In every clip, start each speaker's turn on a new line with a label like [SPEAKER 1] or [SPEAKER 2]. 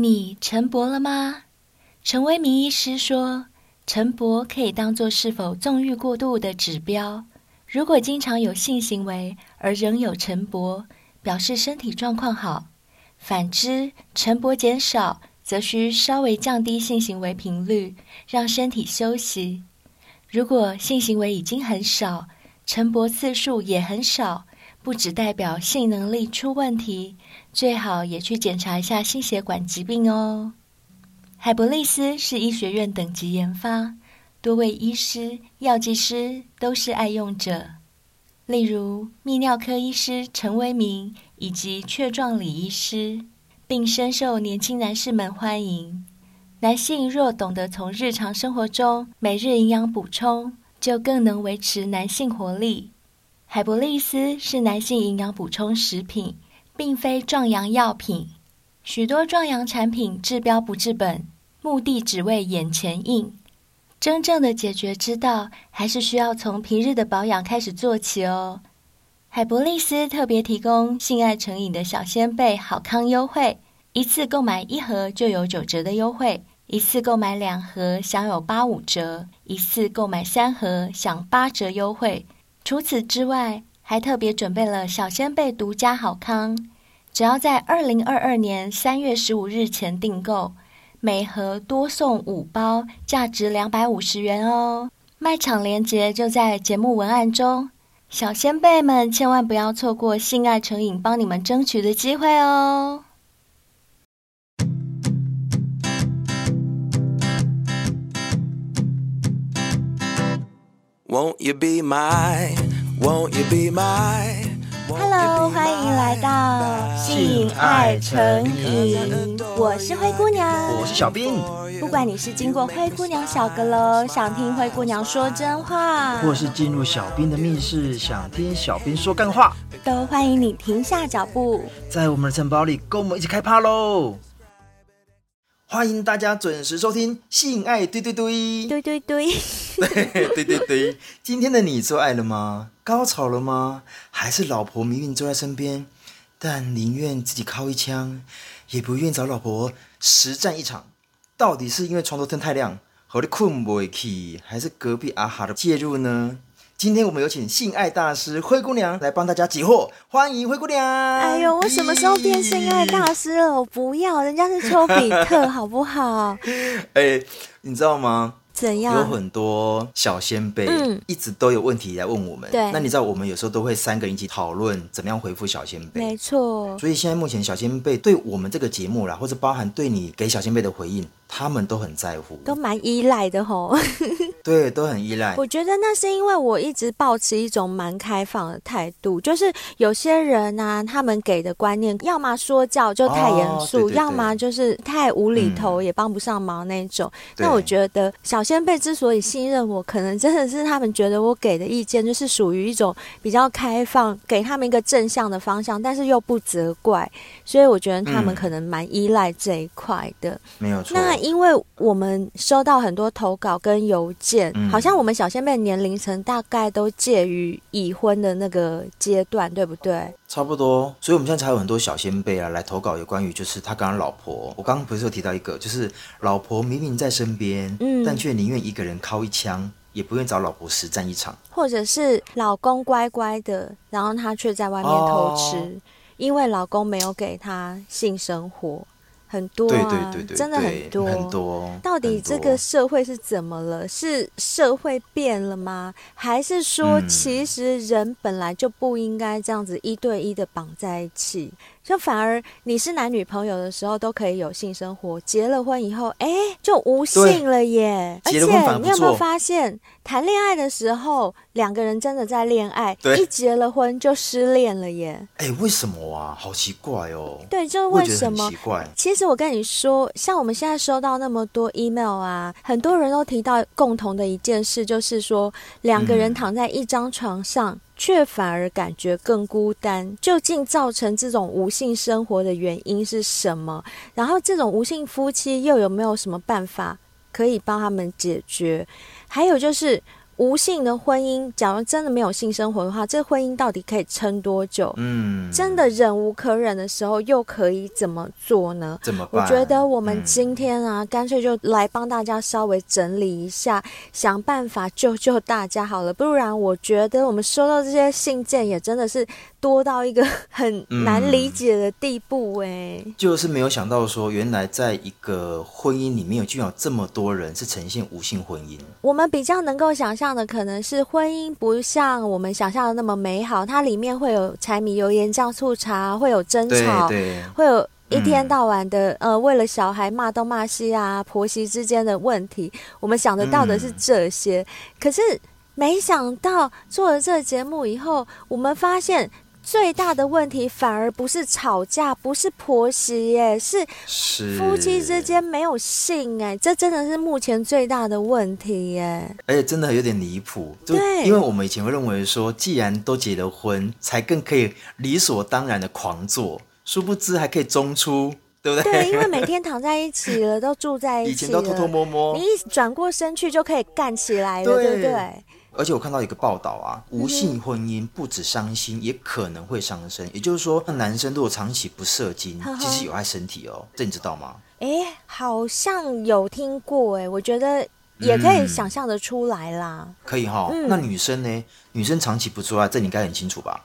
[SPEAKER 1] 你晨勃了吗？陈威明医师说，晨勃可以当作是否纵欲过度的指标。如果经常有性行为而仍有晨勃，表示身体状况好；反之，晨勃减少，则需稍微降低性行为频率，让身体休息。如果性行为已经很少，晨勃次数也很少，不只代表性能力出问题。最好也去检查一下心血管疾病哦。海博利斯是医学院等级研发，多位医师、药剂师都是爱用者，例如泌尿科医师陈为民以及雀状理医师，并深受年轻男士们欢迎。男性若懂得从日常生活中每日营养补充，就更能维持男性活力。海博利斯是男性营养补充食品。并非壮阳药品，许多壮阳产品治标不治本，目的只为眼前硬。真正的解决之道，还是需要从平日的保养开始做起哦。海博利斯特别提供性爱成瘾的小仙贝好康优惠，一次购买一盒就有九折的优惠，一次购买两盒享有八五折，一次购买三盒享八折优惠。除此之外，还特别准备了小仙贝独家好康，只要在二零二二年三月十五日前订购，每盒多送五包，价值两百五十元哦。卖场链接就在节目文案中，小仙贝们千万不要错过性爱成瘾帮你们争取的机会哦。
[SPEAKER 2] Won't you be my Won't you be my
[SPEAKER 1] Hello，欢迎来到性爱成瘾。我是灰姑娘，
[SPEAKER 3] 我是小兵。
[SPEAKER 1] 不管你是经过灰姑娘小阁楼，想听灰姑娘说真话，
[SPEAKER 3] 或是进入小兵的密室，想听小兵说干话，
[SPEAKER 1] 都欢迎你停下脚步，在
[SPEAKER 3] 我们的城堡里跟我们一起开趴喽！欢迎大家准时收听《性爱对对对》，
[SPEAKER 1] 对对 对，
[SPEAKER 3] 对对对对。今天的你做爱了吗？高潮了吗？还是老婆明明坐在身边，但宁愿自己靠一枪，也不愿找老婆实战一场？到底是因为床头灯太亮，和你困不起，还是隔壁阿哈的介入呢？今天我们有请性爱大师灰姑娘来帮大家解惑，欢迎灰姑娘。
[SPEAKER 1] 哎呦，我什么时候变性爱大师了？我不要，人家是丘比特，好不好？
[SPEAKER 3] 哎，你知道吗？
[SPEAKER 1] 怎样？
[SPEAKER 3] 有很多小先辈，嗯，一直都有问题来问我们。
[SPEAKER 1] 对，
[SPEAKER 3] 那你知道我们有时候都会三个人一起讨论怎么样回复小先辈。
[SPEAKER 1] 没错。
[SPEAKER 3] 所以现在目前小先辈对我们这个节目啦，或者包含对你给小先辈的回应，他们都很在乎，
[SPEAKER 1] 都蛮依赖的吼。
[SPEAKER 3] 对，都很依赖。
[SPEAKER 1] 我觉得那是因为我一直抱持一种蛮开放的态度，就是有些人呢、啊，他们给的观念，要么说教就太严肃，哦、对对对，要么就是太无厘头，也帮不上忙那种。嗯、那我觉得小仙贝之所以信任我，可能真的是他们觉得我给的意见就是属于一种比较开放，给他们一个正向的方向，但是又不责怪，所以我觉得他们可能蛮依赖这一块的。
[SPEAKER 3] 嗯、没有错。
[SPEAKER 1] 那因为我们收到很多投稿跟邮件，嗯、好像我们小仙贝年龄层大概都介于已婚的那个阶段，对不对？
[SPEAKER 3] 差不多，所以我们现在才有很多小仙贝啊来投稿，有关于就是他跟他老婆。我刚刚不是有提到一个，就是老婆明明在身边，嗯，但却宁愿一个人靠一枪，也不愿找老婆实战一场。
[SPEAKER 1] 或者是老公乖乖的，然后他却在外面偷吃，哦、因为老公没有给他性生活。很多啊，对对对对，真的很多
[SPEAKER 3] 很多。
[SPEAKER 1] 到底这个社会是怎么了？是社会变了吗？还是说，其实人本来就不应该这样子一对一的绑在一起？就反而你是男女朋友的时候都可以有性生活，结了婚以后，哎，就无性了耶。而且你有没有发现，谈恋爱的时候两个人真的在恋爱，一结了婚就失恋了耶？
[SPEAKER 3] 哎，为什么啊？好奇怪哦。
[SPEAKER 1] 对，就是为什么？奇怪。其实我跟你说，像我们现在收到那么多 email 啊，很多人都提到共同的一件事，就是说两个人躺在一张床上。嗯却反而感觉更孤单，究竟造成这种无性生活的原因是什么？然后这种无性夫妻又有没有什么办法可以帮他们解决？还有就是无性的婚姻，假如真的没有性生活的话，这婚姻到底可以撑多久？
[SPEAKER 3] 嗯，
[SPEAKER 1] 真的忍无可忍的时候，又可以怎么做呢？
[SPEAKER 3] 怎么办？
[SPEAKER 1] 我觉得我们今天啊，干、嗯、脆就来帮大家稍微整理一下，想办法救救大家好了。不然，我觉得我们收到这些信件也真的是多到一个 很难理解的地步哎、嗯。
[SPEAKER 3] 就是没有想到说，原来在一个婚姻里面，居然有这么多人是呈现无性婚姻。
[SPEAKER 1] 我们比较能够想象。的可能是婚姻不像我们想象的那么美好，它里面会有柴米油盐酱醋茶，会有争吵，会有一天到晚的、嗯、呃为了小孩骂东骂西啊，婆媳之间的问题，我们想得到的是这些，嗯、可是没想到做了这个节目以后，我们发现。最大的问题反而不是吵架，不是婆媳耶，是夫妻之间没有性哎，这真的是目前最大的问题耶。
[SPEAKER 3] 而且真的有点离谱，就因为我们以前会认为说，既然都结了婚，才更可以理所当然的狂做，殊不知还可以中出，对不对？
[SPEAKER 1] 对，因为每天躺在一起了，都住在一起，以
[SPEAKER 3] 前都偷偷摸摸，
[SPEAKER 1] 你一转过身去就可以干起来了，对，对不对？
[SPEAKER 3] 而且我看到一个报道啊，无性婚姻不止伤心，也可能会伤身。也就是说，男生如果长期不射精，其实有害身体哦。这你知道吗？
[SPEAKER 1] 哎，好像有听过哎，我觉得也可以想象得出来啦。嗯、
[SPEAKER 3] 可以哈、那女生呢？女生长期不做爱，这你应该很清楚吧？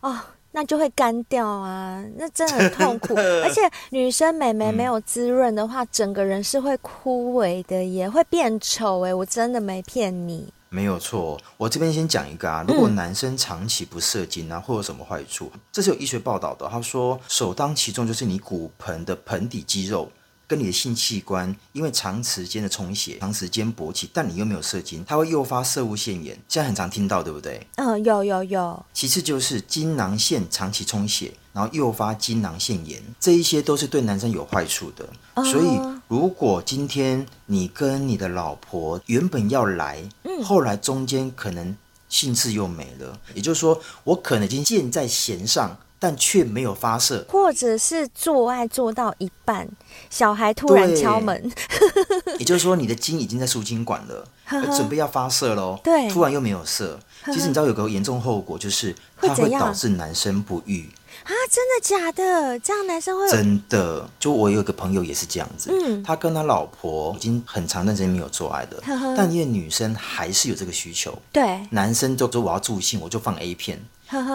[SPEAKER 1] 哦，那就会干掉啊，那真的很痛苦。而且女生美眉没有滋润的话、嗯，整个人是会枯萎的，也会变丑哎，我真的没骗你。
[SPEAKER 3] 没有错，我这边先讲一个啊，如果男生长期不射精啊，会有什么坏处？这是有医学报道的，他说首当其冲就是你骨盆的盆底肌肉。跟你的性器官，因为长时间的充血、长时间勃起，但你又没有射精，它会诱发射物腺炎。现在很常听到，对不对？
[SPEAKER 1] 嗯，有有有。其
[SPEAKER 3] 次就是精囊腺长期充血，然后诱发精囊腺炎，这一些都是对男生有坏处的。哦。所以，如果今天你跟你的老婆原本要来，嗯，后来中间可能性事又没了，也就是说，我可能已经箭在弦上。但却没有发射，
[SPEAKER 1] 或者是做爱做到一半，小孩突然敲门，
[SPEAKER 3] 也就是说你的精已经在输精管了，准备要发射喽。对，突然又没有射。其实你知道有个严重后果，就是它会导致男生不育
[SPEAKER 1] 啊？真的假的？这样男生会
[SPEAKER 3] 真的？就我有一个朋友也是这样子，嗯，他跟他老婆已经很长段时间没有做爱的，但因为女生还是有这个需求，对，男生就说我要助兴，我就放 A 片。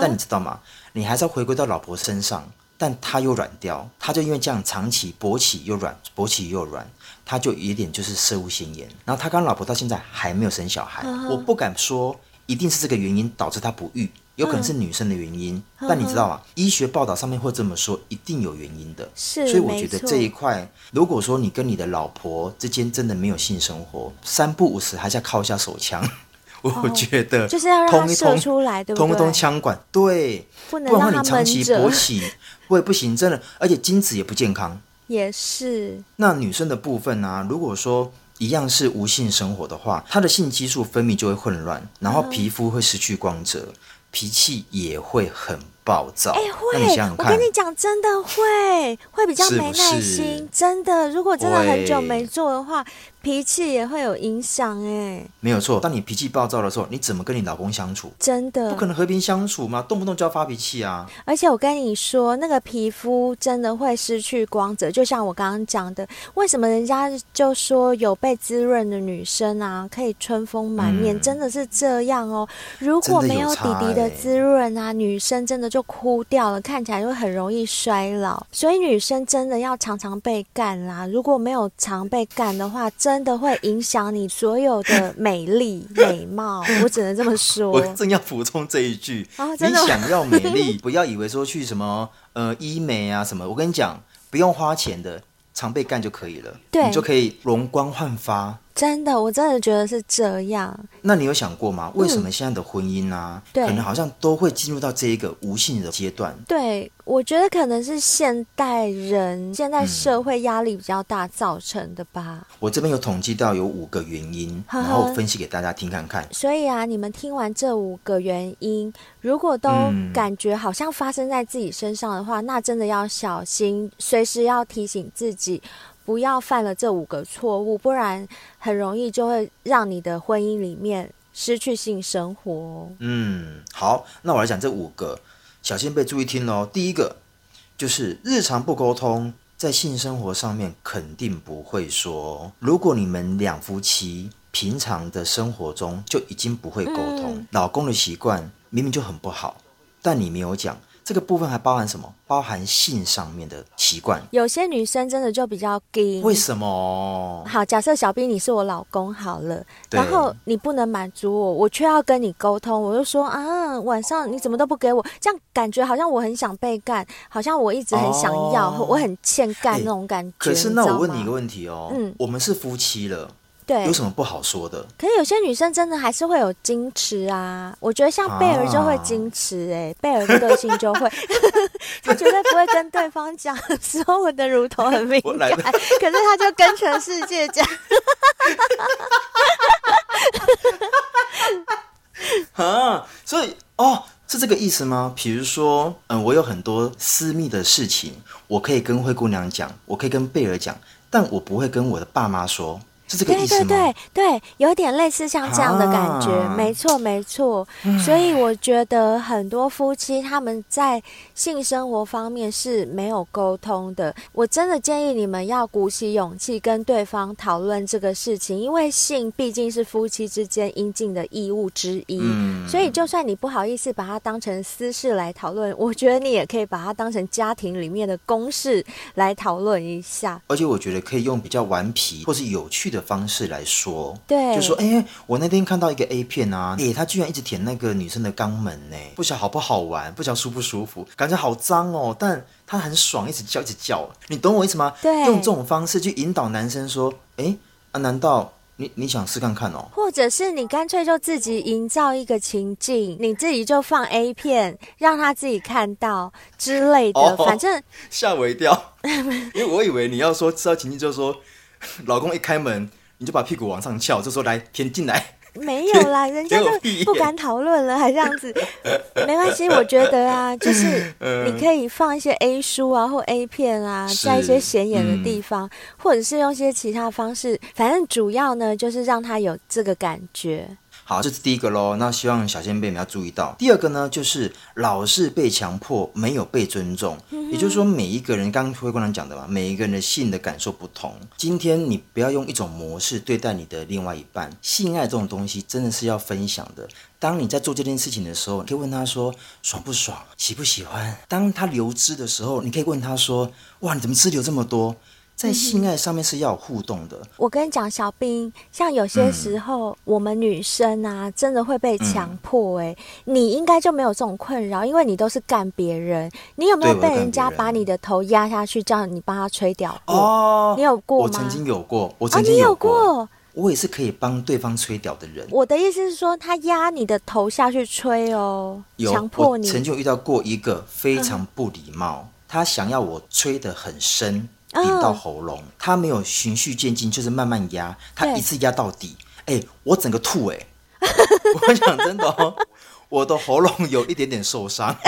[SPEAKER 3] 但你知道吗？你还是要回归到老婆身上，但他又软掉，他就因为这样长期勃起又软，勃起又软，他就有点就是摄护腺炎。然后他跟老婆到现在还没有生小孩，我不敢说一定是这个原因导致他不育，有可能是女生的原因。但你知道吗？医学报道上面会这么说，一定有原因的。是，所以我觉得这一块，如果说你跟你的老婆之间真的没有性生活，三不五时还是要靠一下手枪。我觉得、哦、
[SPEAKER 1] 就是要让它射出来，对不对？
[SPEAKER 3] 通一通枪管，对，不能让你长期勃起，不会不行，真的，而且精子也不健康。
[SPEAKER 1] 也是。
[SPEAKER 3] 那女生的部分呢、啊？如果说一样是无性生活的话，她的性激素分泌就会混乱，然后皮肤会失去光泽，嗯、脾气也会很暴躁。哎、欸，会，想想，
[SPEAKER 1] 我跟你讲，真的会，会比较没耐心，是是真的。如果真的很久没做的话。脾气也会有影响哎，
[SPEAKER 3] 没有错。当你脾气暴躁的时候，你怎么跟你老公相处？
[SPEAKER 1] 真的不
[SPEAKER 3] 可能和平相处吗？动不动就要发脾气啊！
[SPEAKER 1] 而且我跟你说，那个皮肤真的会失去光泽，就像我刚刚讲的，为什么人家就说有被滋润的女生啊，可以春风满面，嗯，真的是这样哦。如果没有弟弟的滋润啊，欸，女生真的就枯掉了，看起来就很容易衰老。所以女生真的要常常被干啦，如果没有常被干的话，真真的会影响你所有的美丽 美貌，我只能这么说。
[SPEAKER 3] 我正要补充这一句，哦、你想要美丽，不要以为说去什么呃医美啊什么，我跟你讲，不用花钱的，常被干就可以了，你就可以容光焕发。
[SPEAKER 1] 真的，我真的觉得是这样。
[SPEAKER 3] 那你有想过吗？为什么现在的婚姻啊，嗯、可能好像都会进入到这一个无性的阶段？
[SPEAKER 1] 对，我觉得可能是现代人现在社会压力比较大造成的吧。
[SPEAKER 3] 嗯、我这边有统计到有五个原因，然后分析给大家听看看。
[SPEAKER 1] 所以啊，你们听完这五个原因，如果都感觉好像发生在自己身上的话，嗯、那真的要小心，随时要提醒自己。不要犯了这五个错误，不然很容易就会让你的婚姻里面失去性生活。
[SPEAKER 3] 嗯，好，那我来讲这五个，小心被注意听哦。第一个就是日常不沟通，在性生活上面肯定不会说。如果你们两夫妻平常的生活中就已经不会沟通，嗯、老公的习惯明明就很不好，但你没有讲。这个部分还包含什么？包含性上面的习惯。
[SPEAKER 1] 有些女生真的就比较 gay。
[SPEAKER 3] 为什么？
[SPEAKER 1] 好，假设小兵你是我老公好了，然后你不能满足我，我却要跟你沟通，我就说啊，晚上你怎么都不给我？这样感觉好像我很想被干，好像我一直很想要，哦、我很欠干那种感觉。
[SPEAKER 3] 可是那我问你一个问题哦，嗯，我们是夫妻了。对，有什么不好说的？
[SPEAKER 1] 可是有些女生真的还是会有矜持啊。我觉得像贝尔就会矜持、欸，哎、啊，贝尔的个性就会，他绝对不会跟对方讲说我的乳头很敏感，可是他就跟全世界讲。
[SPEAKER 3] 啊，所以哦，是这个意思吗？比如说，嗯，我有很多私密的事情，我可以跟灰姑娘讲，我可以跟贝尔讲，但我不会跟我的爸妈说。对对
[SPEAKER 1] 对对，有点类似像这样的感觉，啊、没错没错。所以我觉得很多夫妻他们在性生活方面是没有沟通的。我真的建议你们要鼓起勇气跟对方讨论这个事情，因为性毕竟是夫妻之间应尽的义务之一。嗯、所以就算你不好意思把它当成私事来讨论，我觉得你也可以把它当成家庭里面的公事来讨论一下。
[SPEAKER 3] 而且我觉得可以用比较顽皮或是有趣的方式来说，
[SPEAKER 1] 对，
[SPEAKER 3] 就说，哎、欸，我那天看到一个 A 片啊，哎、欸，他居然一直舔那个女生的肛门呢，不晓得好不好玩，不晓得舒不舒服，感觉好脏哦，但他很爽，一直叫，一直叫，你懂我意思吗？
[SPEAKER 1] 对，
[SPEAKER 3] 用这种方式去引导男生说，哎、欸，啊，难道你你想试看看哦？
[SPEAKER 1] 或者是你干脆就自己营造一个情境，你自己就放 A 片，让他自己看到之类的，哦、反正
[SPEAKER 3] 吓我一跳，因为我以为你要说知道情境，就是说。老公一开门，你就把屁股往上翘，就说来填进来。
[SPEAKER 1] 没有啦，人家就不敢讨论了，还这样子，没关系。我觉得啊，就是你可以放一些 A 书啊，或 A 片啊，在一些显眼的地方，嗯、或者是用一些其他方式，反正主要呢，就是让他有这个感觉。
[SPEAKER 3] 好，这是第一个喽。那希望小仙贝们要注意到。第二个呢，就是老是被强迫，没有被尊重。嗯、也就是说，每一个人刚刚灰姑娘讲的嘛，每一个人的性的感受不同。今天你不要用一种模式对待你的另外一半。性爱这种东西真的是要分享的。当你在做这件事情的时候，你可以问他说爽不爽，喜不喜欢。当他流汁的时候，你可以问他说哇，你怎么汁流这么多？在性爱上面是要有互动的。
[SPEAKER 1] 我跟你讲，小兵，像有些时候、嗯、我们女生啊，真的会被强迫、欸。哎、嗯，你应该就没有这种困扰，因为你都是干别人。你有没有被人家把你的头压下去，叫你帮他吹屌？哦，你有过吗？
[SPEAKER 3] 我曾经有过，我曾经有过。
[SPEAKER 1] 哦、你有过？
[SPEAKER 3] 我也是可以帮对方吹屌的人。
[SPEAKER 1] 我的意思是说，他压你的头下去吹哦，
[SPEAKER 3] 有
[SPEAKER 1] 强迫你。
[SPEAKER 3] 曾经有遇到过一个非常不礼貌，嗯、他想要我吹得很深。顶到喉咙，它没有循序渐进，就是慢慢压，它一次压到底。哎、欸，我整个吐哎、欸！我讲真的哦，我的喉咙有一点点受伤，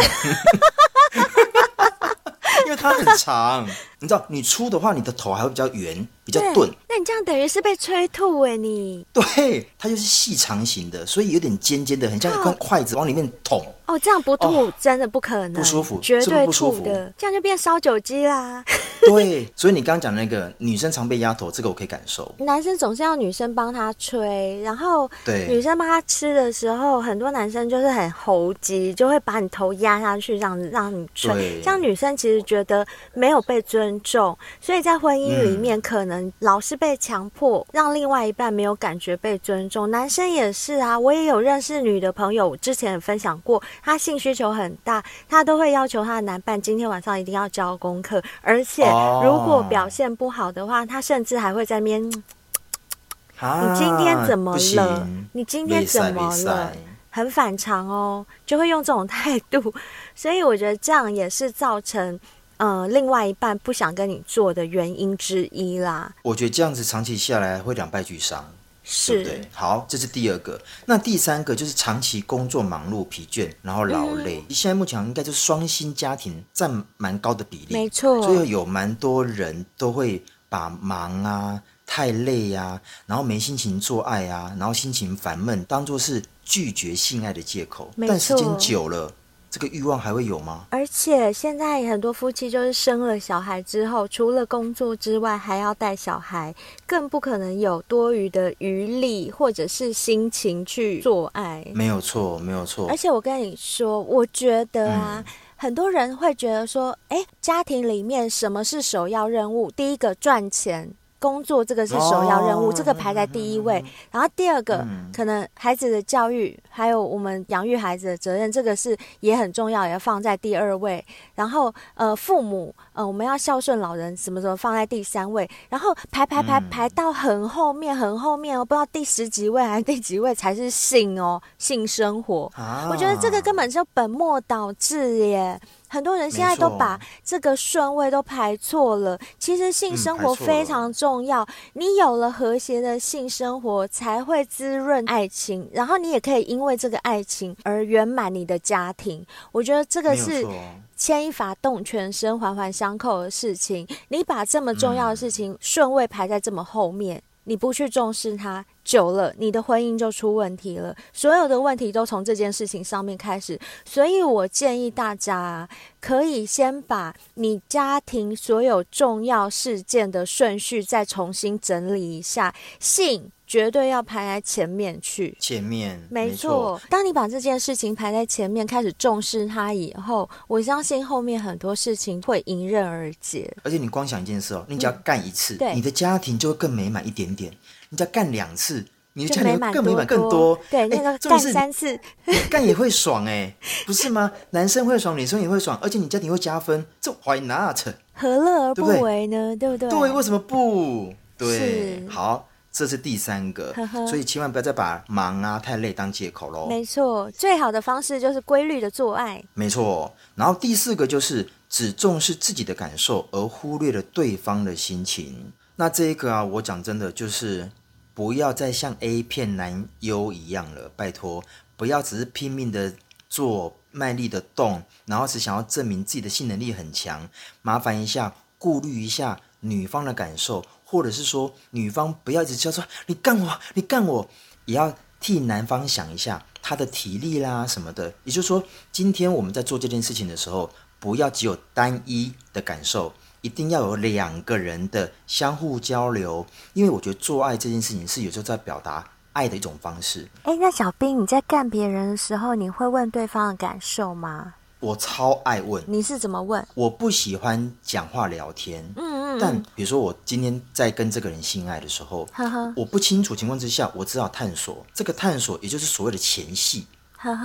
[SPEAKER 3] 因为它很长。你知道，你粗的话，你的头还会比较圆，比较钝。
[SPEAKER 1] 那你这样等于是被催吐哎，你。
[SPEAKER 3] 对，它就是细长型的，所以有点尖尖的，很像一根筷子往里面捅。
[SPEAKER 1] 哦，这样不吐真的不可能，
[SPEAKER 3] 不舒服，
[SPEAKER 1] 绝对
[SPEAKER 3] 不舒服
[SPEAKER 1] 的。这样就变烧酒鸡啦。
[SPEAKER 3] 对，所以你刚刚讲那个女生常被压头，这个我可以感受。
[SPEAKER 1] 男生总是要女生帮他吹，然后对女生帮他吃的时候，很多男生就是很猴急，就会把你头压下去，让让你吹。这样女生其实觉得没有被尊重，所以在婚姻里面可能老是被强迫，让另外一半没有感觉被尊重。男生也是啊，我也有认识女的朋友，之前也分享过，她性需求很大，她都会要求她的男伴今天晚上一定要交功课，而且如果表现不好的话，她甚至还会在那边，你今天怎么了？你今天怎么了？很反常哦，就会用这种态度，所以我觉得这样也是造成。呃，另外一半不想跟你做的原因之一啦。
[SPEAKER 3] 我觉得这样子长期下来会两败俱伤，
[SPEAKER 1] 是
[SPEAKER 3] 对不对？好，这是第二个。那第三个就是长期工作忙碌、疲倦，然后劳累。嗯、现在目前应该就是双薪家庭占蛮高的比例，
[SPEAKER 1] 没错。
[SPEAKER 3] 所以有蛮多人都会把忙啊、太累啊，然后没心情做爱啊，然后心情烦闷，当做是拒绝性爱的借口。但时间久了。这个欲望还会有吗？
[SPEAKER 1] 而且现在很多夫妻就是生了小孩之后，除了工作之外，还要带小孩，更不可能有多余的余力或者是心情去做爱。
[SPEAKER 3] 没有错，没有错。
[SPEAKER 1] 而且我跟你说，我觉得啊，嗯、很多人会觉得说，哎，家庭里面什么是首要任务？第一个赚钱。工作这个是首要任务，哦、这个排在第一位。嗯、然后第二个，嗯、可能孩子的教育，还有我们养育孩子的责任，这个是也很重要，也要放在第二位。然后呃，父母呃，我们要孝顺老人，什么时候放在第三位？然后排排排排到很后面，很后面哦，不知道第十几位还是第几位才是性哦，性生活。啊、我觉得这个根本就本末倒置耶。很多人现在都把这个顺位都排错了。其实性生活非常重要，你有了和谐的性生活，才会滋润爱情，然后你也可以因为这个爱情而圆满你的家庭。我觉得这个是牵一发动全身、环环相扣的事情。你把这么重要的事情顺位排在这么后面，你不去重视它。久了，你的婚姻就出问题了。所有的问题都从这件事情上面开始，所以我建议大家可以先把你家庭所有重要事件的顺序再重新整理一下，性绝对要排在前面去。
[SPEAKER 3] 前面，
[SPEAKER 1] 没错。当你把这件事情排在前面，开始重视它以后，我相信后面很多事情会迎刃而解。
[SPEAKER 3] 而且你光想一件事哦，你只要干一次，
[SPEAKER 1] 嗯、对，
[SPEAKER 3] 你的家庭就会更美满一点点。你再干两次，你的家庭更美满更多。
[SPEAKER 1] 对，那个干三次，
[SPEAKER 3] 干也会爽哎，不是吗？男生会爽，女生也会爽，而且你家庭会加分，这 Why not？
[SPEAKER 1] 何乐而不为呢？对不对？
[SPEAKER 3] 对，为什么不？对，好，这是第三个，所以千万不要再把忙啊、太累当借口喽。
[SPEAKER 1] 没错，最好的方式就是规律的做爱。
[SPEAKER 3] 没错，然后第四个就是只重视自己的感受，而忽略了对方的心情。那这一个啊，我讲真的就是。不要再像 A 片男优一样了，拜托！不要只是拼命的做、卖力的动，然后只想要证明自己的性能力很强。麻烦一下，顾虑一下女方的感受，或者是说，女方不要一直叫说你干我，你干我，也要替男方想一下他的体力啦什么的。也就是说，今天我们在做这件事情的时候，不要只有单一的感受。一定要有两个人的相互交流，因为我觉得做爱这件事情是有时候在表达爱的一种方式。
[SPEAKER 1] 哎，那小兵，你在干别人的时候，你会问对方的感受吗？
[SPEAKER 3] 我超爱问。
[SPEAKER 1] 你是怎么问？
[SPEAKER 3] 我不喜欢讲话聊天。嗯，嗯嗯。但比如说我今天在跟这个人性爱的时候，呵呵我不清楚情况之下，我只好探索。这个探索也就是所谓的前戏。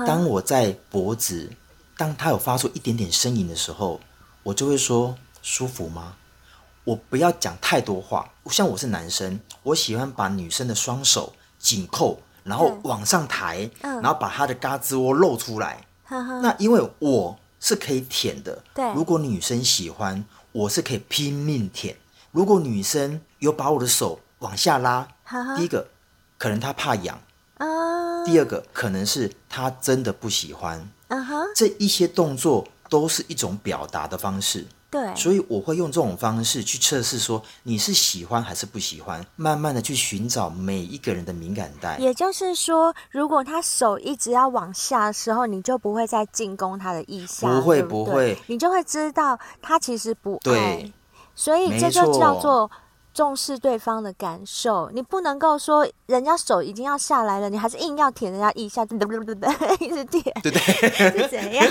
[SPEAKER 3] 当我在脖子，当他有发出一点点声音的时候，我就会说。舒服吗？我不要讲太多话。像我是男生，我喜欢把女生的双手紧扣，然后往上抬，嗯、然后把她的嘎吱窝露出来。嗯、那因为我是可以舔的。对如果女生喜欢，我是可以拼命舔。如果女生有把我的手往下拉，嗯、第一个可能她怕痒。嗯、第二个可能是她真的不喜欢。嗯、这一些动作都是一种表达的方式。对，所以我会用这种方式去测试，说你是喜欢还是不喜欢，慢慢的去寻找每一个人的敏感带。也就是说，如果他手一直要往下的时候，你就不会再进攻他的意向，不会不会，你就会知道他其实不爱。对，所以这就叫做。重视对方的感受，你不能够说人家手已经要下来了，你还是硬要舔人家一下，一直舔，对对，是怎样？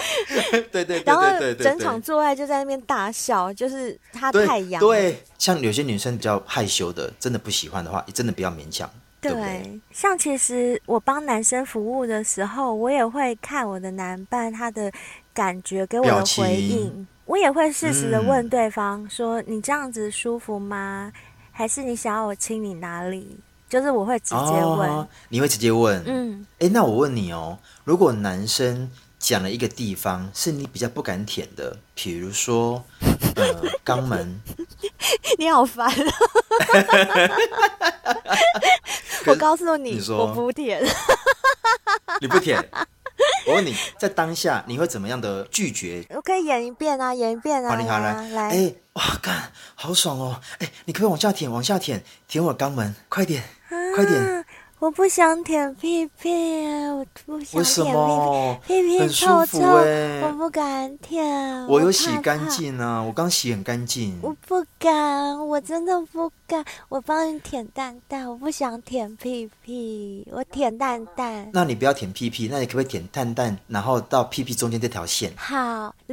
[SPEAKER 3] 对对，然后整场做爱就在那边大笑，就是他太阳。对，像有些女生比较害羞的，真的不喜欢的话，真的不要勉强。对，对，像其实我帮男生服务的时候，我也会看我的男伴他的感觉给我的回应。我也会适时的问对方说：“你这样子舒服吗？还是你想要我亲你哪里？”就是我会直接问。哦，你会直接问？嗯。哎，那我问你哦，如果男生讲了一个地方是你比较不敢舔的，比如说呃肛门，你好烦哦！我告诉你，你我不舔，你不舔。我问你在当下你会怎么样的拒绝？
[SPEAKER 1] 我可以演一遍啊，演一遍啊。
[SPEAKER 3] 好，你好，来来。哎，哇，干，好爽哦！哎，你可不可以往下舔，往下舔，舔我肛门，快点，快点。
[SPEAKER 1] 我不想舔屁屁，我不想舔屁屁，屁屁
[SPEAKER 3] 臭臭，
[SPEAKER 1] 我不敢舔。
[SPEAKER 3] 我有洗干净啊，我刚洗很干净。
[SPEAKER 1] 我不敢，我真的不敢。我帮你舔蛋蛋，我不想舔屁屁，我舔蛋蛋。
[SPEAKER 3] 那你不要舔屁屁，那你可不可以舔蛋蛋，然后到屁屁中间这条线？
[SPEAKER 1] 好。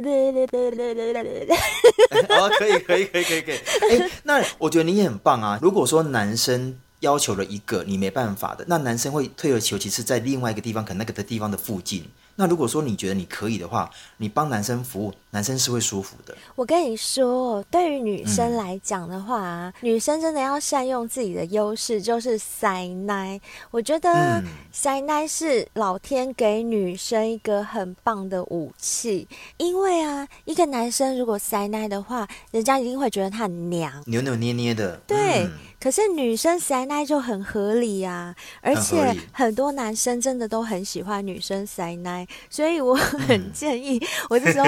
[SPEAKER 3] 哦，可以，可以，可以，可以，可以。哎，那我觉得你也很棒啊。如果说男生。要求了一个你没办法的，那男生会退而求其次，在另外一个地方，可能那个的地方的附近。那如果说你觉得你可以的话，你帮男生服务，男生是会舒服的。
[SPEAKER 1] 我跟你说，对于女生来讲的话，嗯、女生真的要善用自己的优势，就是塞奶。我觉得塞奶是老天给女生一个很棒的武器，因为啊，一个男生如果塞奶的话，人家一定会觉得他很娘，
[SPEAKER 3] 扭扭捏捏的。
[SPEAKER 1] 对。嗯可是女生塞奶就很合理呀、啊，而且很多男生真的都很喜欢女生塞奶，所以我很建议，我这时候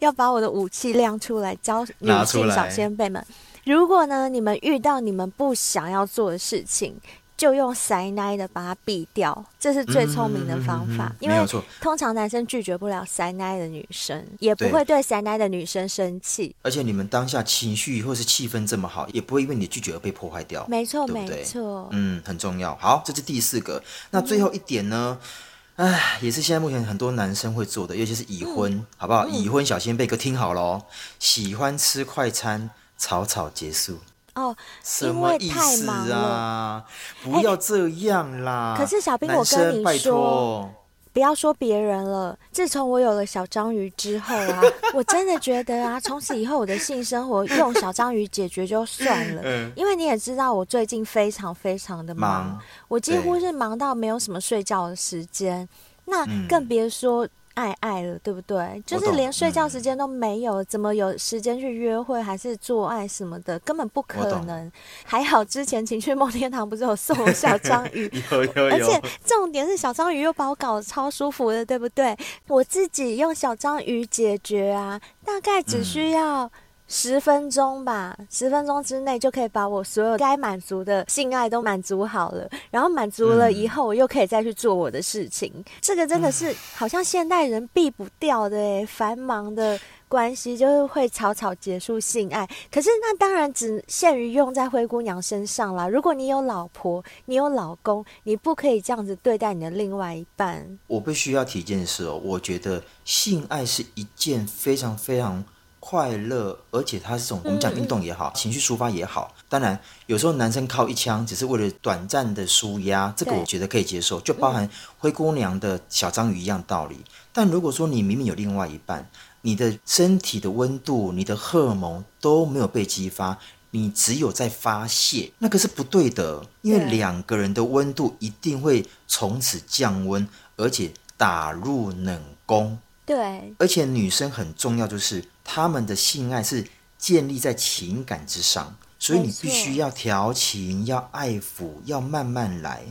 [SPEAKER 1] 要把我的武器亮出来，教 女性小先辈们，如果呢你们遇到你们不想要做的事情。就用塞奶的把它避掉，这是最聪明的方法。因为通常男生拒绝不了塞奶的女生，也不会对塞奶的女生生气。
[SPEAKER 3] 而且你们当下情绪或是气氛这么好，也不会因为你的拒绝而被破坏掉。
[SPEAKER 1] 没错，没错。
[SPEAKER 3] 嗯，很重要。好，这是第四个。那最后一点呢？唉，也是现在目前很多男生会做的，尤其是已婚，嗯、好不好？嗯、已婚小先辈哥听好了哦，喜欢吃快餐，草草结束。
[SPEAKER 1] 哦，因为太忙了，
[SPEAKER 3] 啊、不要这样啦！
[SPEAKER 1] 可是小兵，我跟你说，不要说别人了。自从我有了小章鱼之后啊，我真的觉得啊，从此以后我的性生活 用小章鱼解决就算了。嗯、因为你也知道，我最近非常非常的忙，忙我几乎是忙到没有什么睡觉的时间，那更别说。嗯爱爱了，对不对？就是连睡觉时间都没有，嗯、怎么有时间去约会还是做爱什么的？根本不可能。还好之前情趣梦天堂不是有送我小章鱼，
[SPEAKER 3] 有有有。
[SPEAKER 1] 而且重点是小章鱼又把我搞得超舒服的，对不对？我自己用小章鱼解决啊，大概只需要、嗯。十分钟吧，十分钟之内就可以把我所有该满足的性爱都满足好了。然后满足了以后，我又可以再去做我的事情。嗯、这个真的是好像现代人避不掉的诶，繁忙的关系就是会草草结束性爱。可是那当然只限于用在灰姑娘身上啦。如果你有老婆，你有老公，你不可以这样子对待你的另外一半。
[SPEAKER 3] 我必须要提一件事哦，我觉得性爱是一件非常非常。快乐，而且它是这种我们讲运动也好，嗯、情绪抒发也好。当然，有时候男生靠一枪只是为了短暂的舒压，这个我觉得可以接受，就包含灰姑娘的小章鱼一样道理。嗯、但如果说你明明有另外一半，你的身体的温度、你的荷尔蒙都没有被激发，你只有在发泄，那个是不对的，因为两个人的温度一定会从此降温，而且打入冷宫。
[SPEAKER 1] 对，
[SPEAKER 3] 而且女生很重要，就是她们的性爱是建立在情感之上，所以你必须要调情，要爱抚，要慢慢来，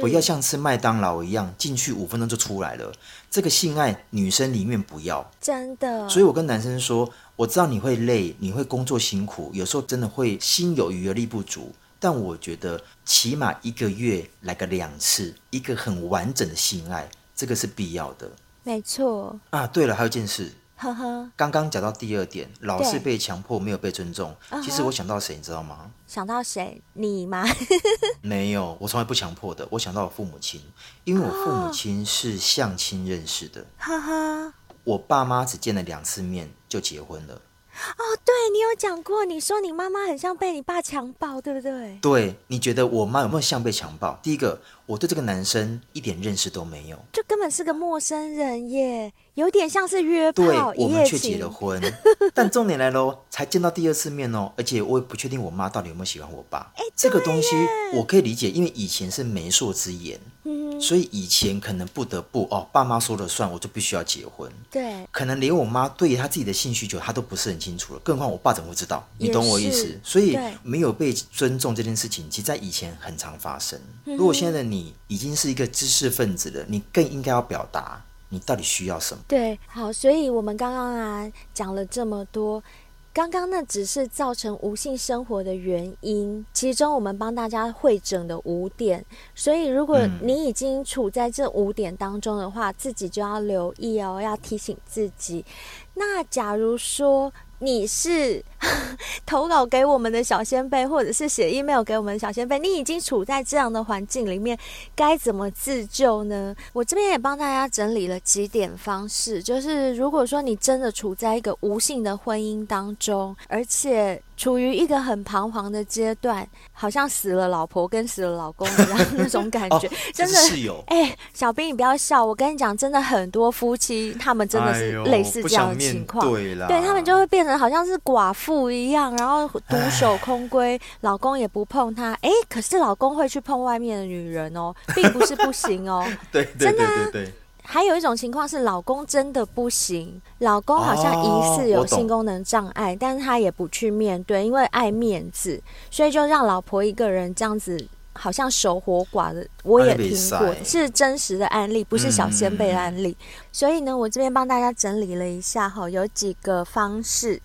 [SPEAKER 3] 不要像吃麦当劳一样进去五分钟就出来了。这个性爱女生里面不要，
[SPEAKER 1] 真的。
[SPEAKER 3] 所以我跟男生说，我知道你会累，你会工作辛苦，有时候真的会心有余而力不足，但我觉得起码一个月来个两次，一个很完整的性爱，这个是必要的。
[SPEAKER 1] 没错
[SPEAKER 3] 啊，对了，还有一件事，
[SPEAKER 1] 呵呵，
[SPEAKER 3] 刚刚讲到第二点，老是被强迫，没有被尊重。其实我想到谁，你知道吗？
[SPEAKER 1] 想到谁？你吗？
[SPEAKER 3] 没有，我从来不强迫的。我想到我父母亲，因为我父母亲是相亲认识的，
[SPEAKER 1] 哈哈。
[SPEAKER 3] 我爸妈只见了两次面就结婚了。
[SPEAKER 1] 哦，对，你有讲过，你说你妈妈很像被你爸强暴，对不对？
[SPEAKER 3] 对，你觉得我妈有没有像被强暴？第一个，我对这个男生一点认识都没有，
[SPEAKER 1] 就根本是个陌生人耶。有点像是约炮，
[SPEAKER 3] 对，我们却结了婚。但重点来喽，才见到第二次面哦，而且我也不确定我妈到底有没有喜欢我爸。哎，这个东西我可以理解，因为以前是媒妁之言，嗯，所以以前可能不得不哦，爸妈说了算，我就必须要结婚。
[SPEAKER 1] 对，
[SPEAKER 3] 可能连我妈对于她自己的性需求，她都不是很清楚了，更何况我爸怎么会知道？你懂我意思？所以没有被尊重这件事情，其实在以前很常发生。如果现在的你已经是一个知识分子了，你更应该要表达。你到底需要什么？
[SPEAKER 1] 对，好，所以我们刚刚啊讲了这么多。刚刚那只是造成无性生活的原因，其中我们帮大家会诊的五点。所以，如果你已经处在这五点当中的话，自己就要留意哦，要提醒自己。那假如说，你是 投稿给我们的小先辈，或者是写 email 给我们的小先辈，你已经处在这样的环境里面，该怎么自救呢？我这边也帮大家整理了几点方式，就是如果说你真的处在一个无性的婚姻当中，而且处于一个很彷徨的阶段，好像死了老婆跟死了老公一样那种感觉，哦、真的
[SPEAKER 3] 是有。
[SPEAKER 1] 哎、欸，小兵你不要笑，我跟你讲，真的很多夫妻他们真的是类似这样的情况，
[SPEAKER 3] 对啦，
[SPEAKER 1] 对他们就会变成好像是寡妇一样，然后独守空闺，老公也不碰她。哎、欸，可是老公会去碰外面的女人哦，并不是不行哦。
[SPEAKER 3] 对，对，对，对，对，对。
[SPEAKER 1] 还有一种情况是，老公真的不行，老公好像疑似有性功能障碍，哦、但是他也不去面对，因为爱面子，所以就让老婆一个人这样子，好像守活寡的。我也听过，是真实的案例，不是小先辈的案例。嗯、所以呢，我这边帮大家整理了一下哈，有几个方式。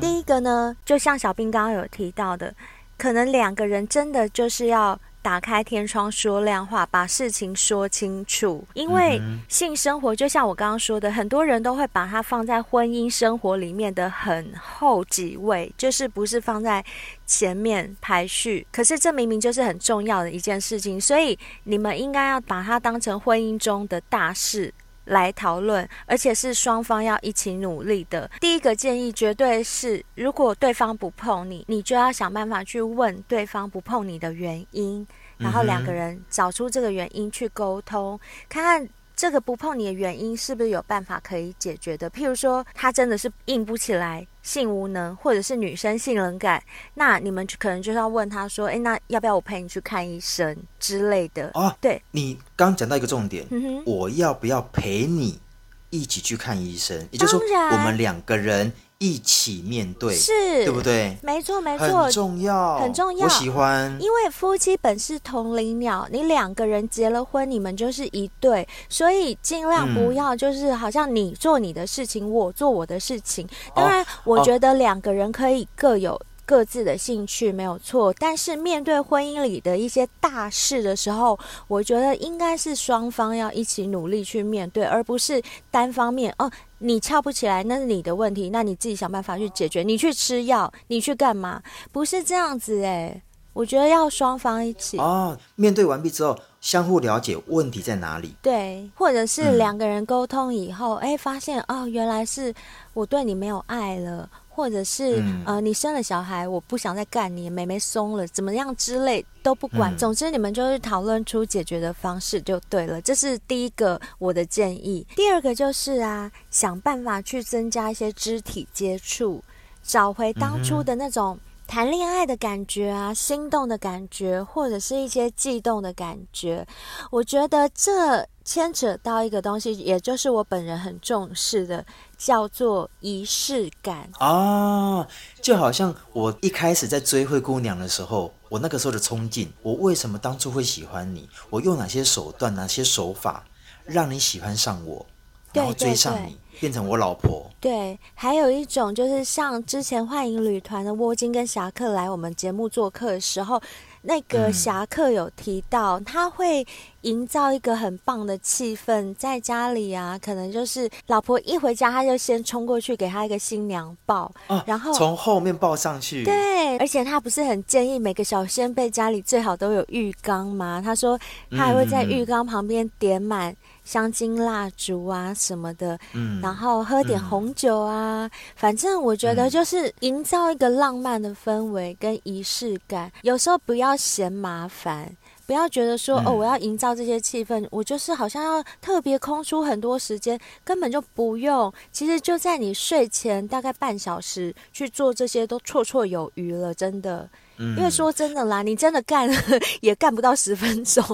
[SPEAKER 1] 第一个呢，就像小兵刚刚有提到的，可能两个人真的就是要。打开天窗说亮话，把事情说清楚。因为性生活就像我刚刚说的，很多人都会把它放在婚姻生活里面的很后几位，就是不是放在前面排序。可是这明明就是很重要的一件事情，所以你们应该要把它当成婚姻中的大事来讨论，而且是双方要一起努力的。第一个建议绝对是，如果对方不碰你，你就要想办法去问对方不碰你的原因。然后两个人找出这个原因去沟通，看看这个不碰你的原因是不是有办法可以解决的。譬如说，他真的是硬不起来，性无能，或者是女生性冷感，那你们可能就是要问他说：“哎，那要不要我陪你去看医生之类的？”哦，对，
[SPEAKER 3] 你刚讲到一个重点，嗯，我要不要陪你一起去看医生？也就是说，我们两个人。一起面对，
[SPEAKER 1] 是
[SPEAKER 3] 对不对？
[SPEAKER 1] 没错，没错，
[SPEAKER 3] 很重要，
[SPEAKER 1] 很重要。
[SPEAKER 3] 我喜欢，
[SPEAKER 1] 因为夫妻本是同林鸟，你两个人结了婚，你们就是一对，所以尽量不要就是好像你做你的事情，嗯、我做我的事情。当然，我觉得两个人可以各有。各自的兴趣没有错，但是面对婚姻里的一些大事的时候，我觉得应该是双方要一起努力去面对，而不是单方面哦，你翘不起来那是你的问题，那你自己想办法去解决，你去吃药，你去干嘛？不是这样子诶，我觉得要双方一起
[SPEAKER 3] 哦。面对完毕之后，相互了解问题在哪里，
[SPEAKER 1] 对，或者是两个人沟通以后，哎、嗯，发现哦，原来是我对你没有爱了。或者是、嗯、呃，你生了小孩，我不想再干你，妹妹松了，怎么样之类都不管。嗯、总之，你们就是讨论出解决的方式就对了。这是第一个我的建议。第二个就是啊，想办法去增加一些肢体接触，找回当初的那种谈恋爱的感觉啊，心动的感觉，或者是一些悸动的感觉。我觉得这牵扯到一个东西，也就是我本人很重视的。叫做仪式感
[SPEAKER 3] 啊，就好像我一开始在追灰姑娘的时候，我那个时候的冲劲，我为什么当初会喜欢你？我用哪些手段、哪些手法让你喜欢上我，然后追上你，变成我老婆？
[SPEAKER 1] 对，还有一种就是像之前幻影旅团的窝金跟侠客来我们节目做客的时候。那个侠客有提到，他会营造一个很棒的气氛，在家里啊，可能就是老婆一回家，他就先冲过去给他一个新娘抱，
[SPEAKER 3] 啊、
[SPEAKER 1] 然后
[SPEAKER 3] 从后面抱上去。
[SPEAKER 1] 对，而且他不是很建议每个小仙贝家里最好都有浴缸吗？他说他还会在浴缸旁边点满。香精蜡烛啊什么的，嗯，然后喝点红酒啊，嗯、反正我觉得就是营造一个浪漫的氛围跟仪式感。有时候不要嫌麻烦，不要觉得说、嗯、哦，我要营造这些气氛，我就是好像要特别空出很多时间，根本就不用。其实就在你睡前大概半小时去做这些，都绰绰有余了，真的。因为说真的啦，你真的干 也干不到十分钟，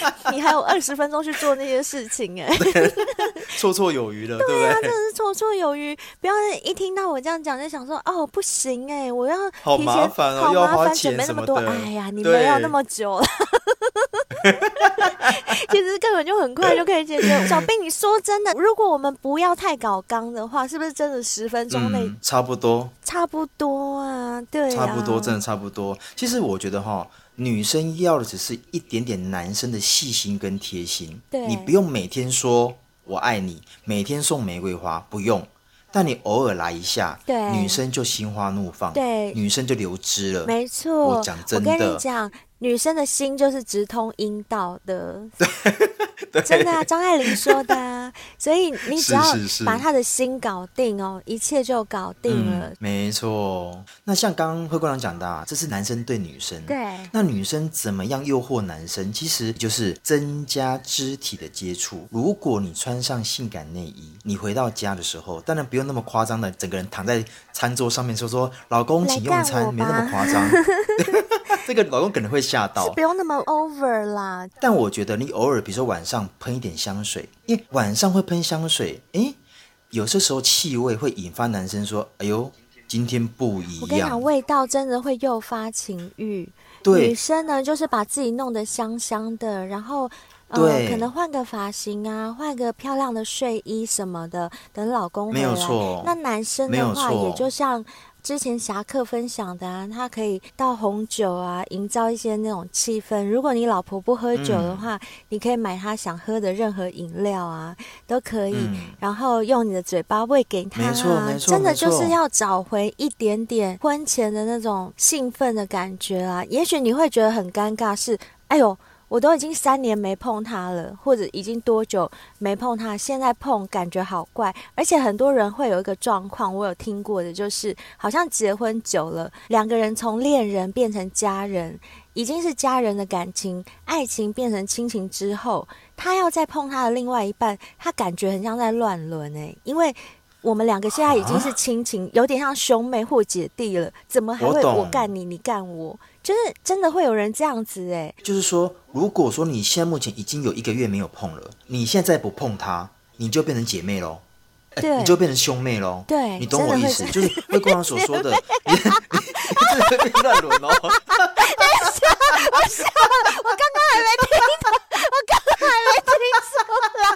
[SPEAKER 1] 你还有二十分钟去做那些事情哎，
[SPEAKER 3] 绰绰有余了，
[SPEAKER 1] 对啊，真的是绰绰有余。不要一听到我这样讲就想说哦不行哎，我要提前好麻烦哦，
[SPEAKER 3] 好麻烦，
[SPEAKER 1] 准备那么多，哎呀，你没有那么久了。其实根本就很快就可以解决。小兵，你说真的，如果我们不要太搞刚的话，是不是真的十分钟内、嗯、
[SPEAKER 3] 差不多？
[SPEAKER 1] 差不多啊，对啊，
[SPEAKER 3] 差不多，真的差不多。其实我觉得哈，女生要的只是一点点男生的细心跟贴心。你不用每天说我爱你，每天送玫瑰花，不用。但你偶尔来一下，
[SPEAKER 1] 对，
[SPEAKER 3] 女生就心花怒放，
[SPEAKER 1] 对，
[SPEAKER 3] 女生就流汁了。
[SPEAKER 1] 没错，
[SPEAKER 3] 我讲真的，
[SPEAKER 1] 我跟你讲。女生的心就是直通阴道的，
[SPEAKER 3] 对，
[SPEAKER 1] 真的啊，张爱玲说的啊，所以你只要把她的心搞定哦，一切就搞定了。
[SPEAKER 3] 嗯、没错，那像刚刚灰姑娘讲的，啊，这是男生对女生，
[SPEAKER 1] 对，
[SPEAKER 3] 那女生怎么样诱惑男生？其实就是增加肢体的接触。如果你穿上性感内衣，你回到家的时候，当然不用那么夸张的，整个人躺在餐桌上面说说“老公，请用餐”，没那么夸张。这个老公可能会吓到，
[SPEAKER 1] 不用那么 over 啦。
[SPEAKER 3] 但我觉得你偶尔，比如说晚上喷一点香水，因为晚上会喷香水，诶，有些时候气味会引发男生说：“哎呦，今天不一样。”
[SPEAKER 1] 我跟你讲，味道真的会诱发情欲。
[SPEAKER 3] 对，
[SPEAKER 1] 女生呢，就是把自己弄得香香的，然后呃，可能换个发型啊，换个漂亮的睡衣什么的，等老公回来。没有错。那男生的话，也就像。之前侠客分享的啊，他可以倒红酒啊，营造一些那种气氛。如果你老婆不喝酒的话，嗯、你可以买她想喝的任何饮料啊，都可以。嗯、然后用你的嘴巴喂给她、啊，
[SPEAKER 3] 没错，没错，
[SPEAKER 1] 真的就是要找回一点点婚前的那种兴奋的感觉啊。也许你会觉得很尴尬，是，哎呦。我都已经三年没碰它了，或者已经多久没碰它，现在碰感觉好怪。而且很多人会有一个状况，我有听过的，就是好像结婚久了，两个人从恋人变成家人，已经是家人的感情，爱情变成亲情之后，他要再碰他的另外一半，他感觉很像在乱伦诶，因为我们两个现在已经是亲情，有点像兄妹或姐弟了，怎么还会我干你，你干我？就是真的会有人这样子哎，
[SPEAKER 3] 就是说，如果说你现在目前已经有一个月没有碰了，你现在不碰他，你就变成姐妹喽，对，你就变成兄妹喽，
[SPEAKER 1] 对，
[SPEAKER 3] 你懂我意思？就是灰姑娘所说的，你乱伦哦。
[SPEAKER 1] 等一下，我笑了，我刚刚还没听到，我刚刚还没听出来，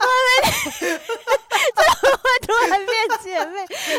[SPEAKER 1] 我没怎么会突然变姐妹？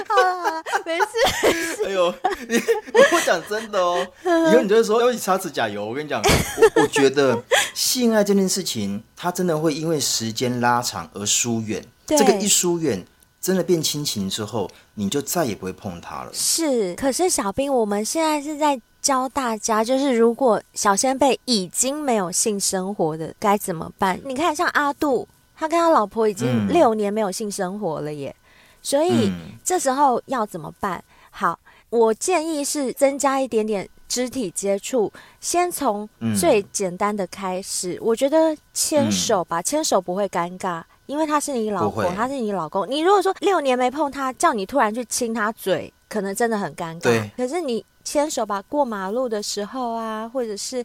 [SPEAKER 1] 好了好了，没事没事。
[SPEAKER 3] 哎呦，你 我讲真的哦，以后你就会说要一起擦指甲油。我跟你讲，我我觉得性爱这件事情，它真的会因为时间拉长而疏远。这个一疏远，真的变亲情之后，你就再也不会碰它了。
[SPEAKER 1] 是，可是小兵，我们现在是在教大家，就是如果小仙贝已经没有性生活的该怎么办？你看，像阿杜，他跟他老婆已经六年没有性生活了耶。嗯所以、嗯、这时候要怎么办？好，我建议是增加一点点肢体接触，先从最简单的开始。嗯、我觉得牵手吧，牵手不会尴尬，因为他是你老婆，他是你老公。你如果说六年没碰他，叫你突然去亲他嘴，可能真的很尴尬。
[SPEAKER 3] 对
[SPEAKER 1] 可是你牵手吧，过马路的时候啊，或者是。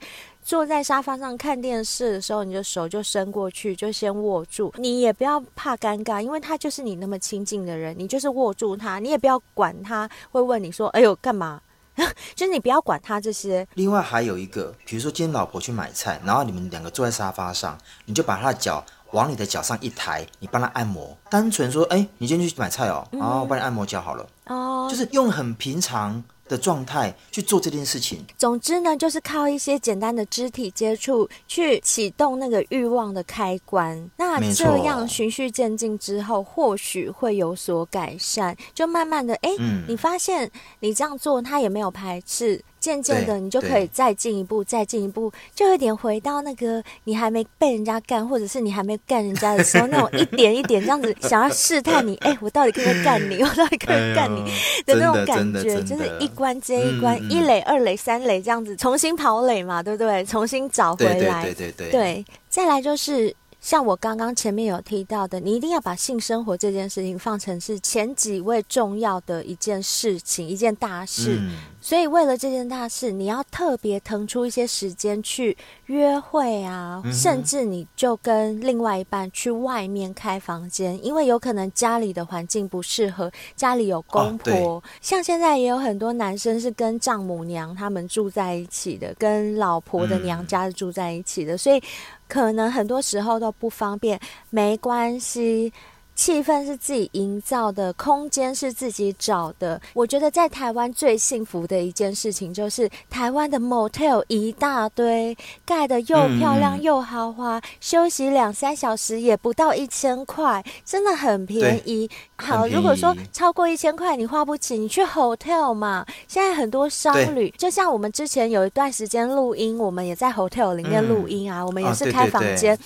[SPEAKER 1] 坐在沙发上看电视的时候，你的手就伸过去，就先握住。你也不要怕尴尬，因为他就是你那么亲近的人，你就是握住他，你也不要管他会问你说：“哎呦，干嘛？” 就是你不要管他这些。
[SPEAKER 3] 另外还有一个，比如说今天老婆去买菜，然后你们两个坐在沙发上，你就把他的脚往你的脚上一抬，你帮他按摩。单纯说：“哎，你今天去买菜哦，然后我帮你按摩脚好了。”哦，就是用很平常。的状态去做这件事情。
[SPEAKER 1] 总之呢，就是靠一些简单的肢体接触去启动那个欲望的开关。那这样循序渐进之后，或许会有所改善。就慢慢的，哎，嗯、你发现你这样做，他也没有排斥。渐渐的，你就可以再进一步，再进一步，就有点回到那个你还没被人家干，或者是你还没干人家的时候，那种一点一点这样子 想要试探你，哎、欸，我到底可不可以干你？我到底可不可以干你的那种感觉，就是一关接一关，嗯、一垒、二垒、三垒这样子重新跑垒嘛，对不对？重新找回来，
[SPEAKER 3] 对对对对，对，
[SPEAKER 1] 对。再来就是像我刚刚前面有提到的，你一定要把性生活这件事情放成是前几位重要的一件事情，一件大事。嗯、所以为了这件大事，你要特别腾出一些时间去约会啊，嗯、甚至你就跟另外一半去外面开房间，因为有可能家里的环境不适合，家里有公婆，哦、像现在也有很多男生是跟丈母娘他们住在一起的，跟老婆的娘家是住在一起的，嗯、所以。可能很多时候都不方便，没关系。气氛是自己营造的，空间是自己找的。我觉得在台湾最幸福的一件事情，就是台湾的 motel 一大堆，盖的又漂亮又豪华，嗯、休息两三小时也不到一千块，真的很便宜。好，如果说超过一千块你花不起，你去 hotel 嘛。现在很多商旅，就像我们之前有一段时间录音，我们也在 hotel 里面录音啊，嗯、我们也是开房间。哦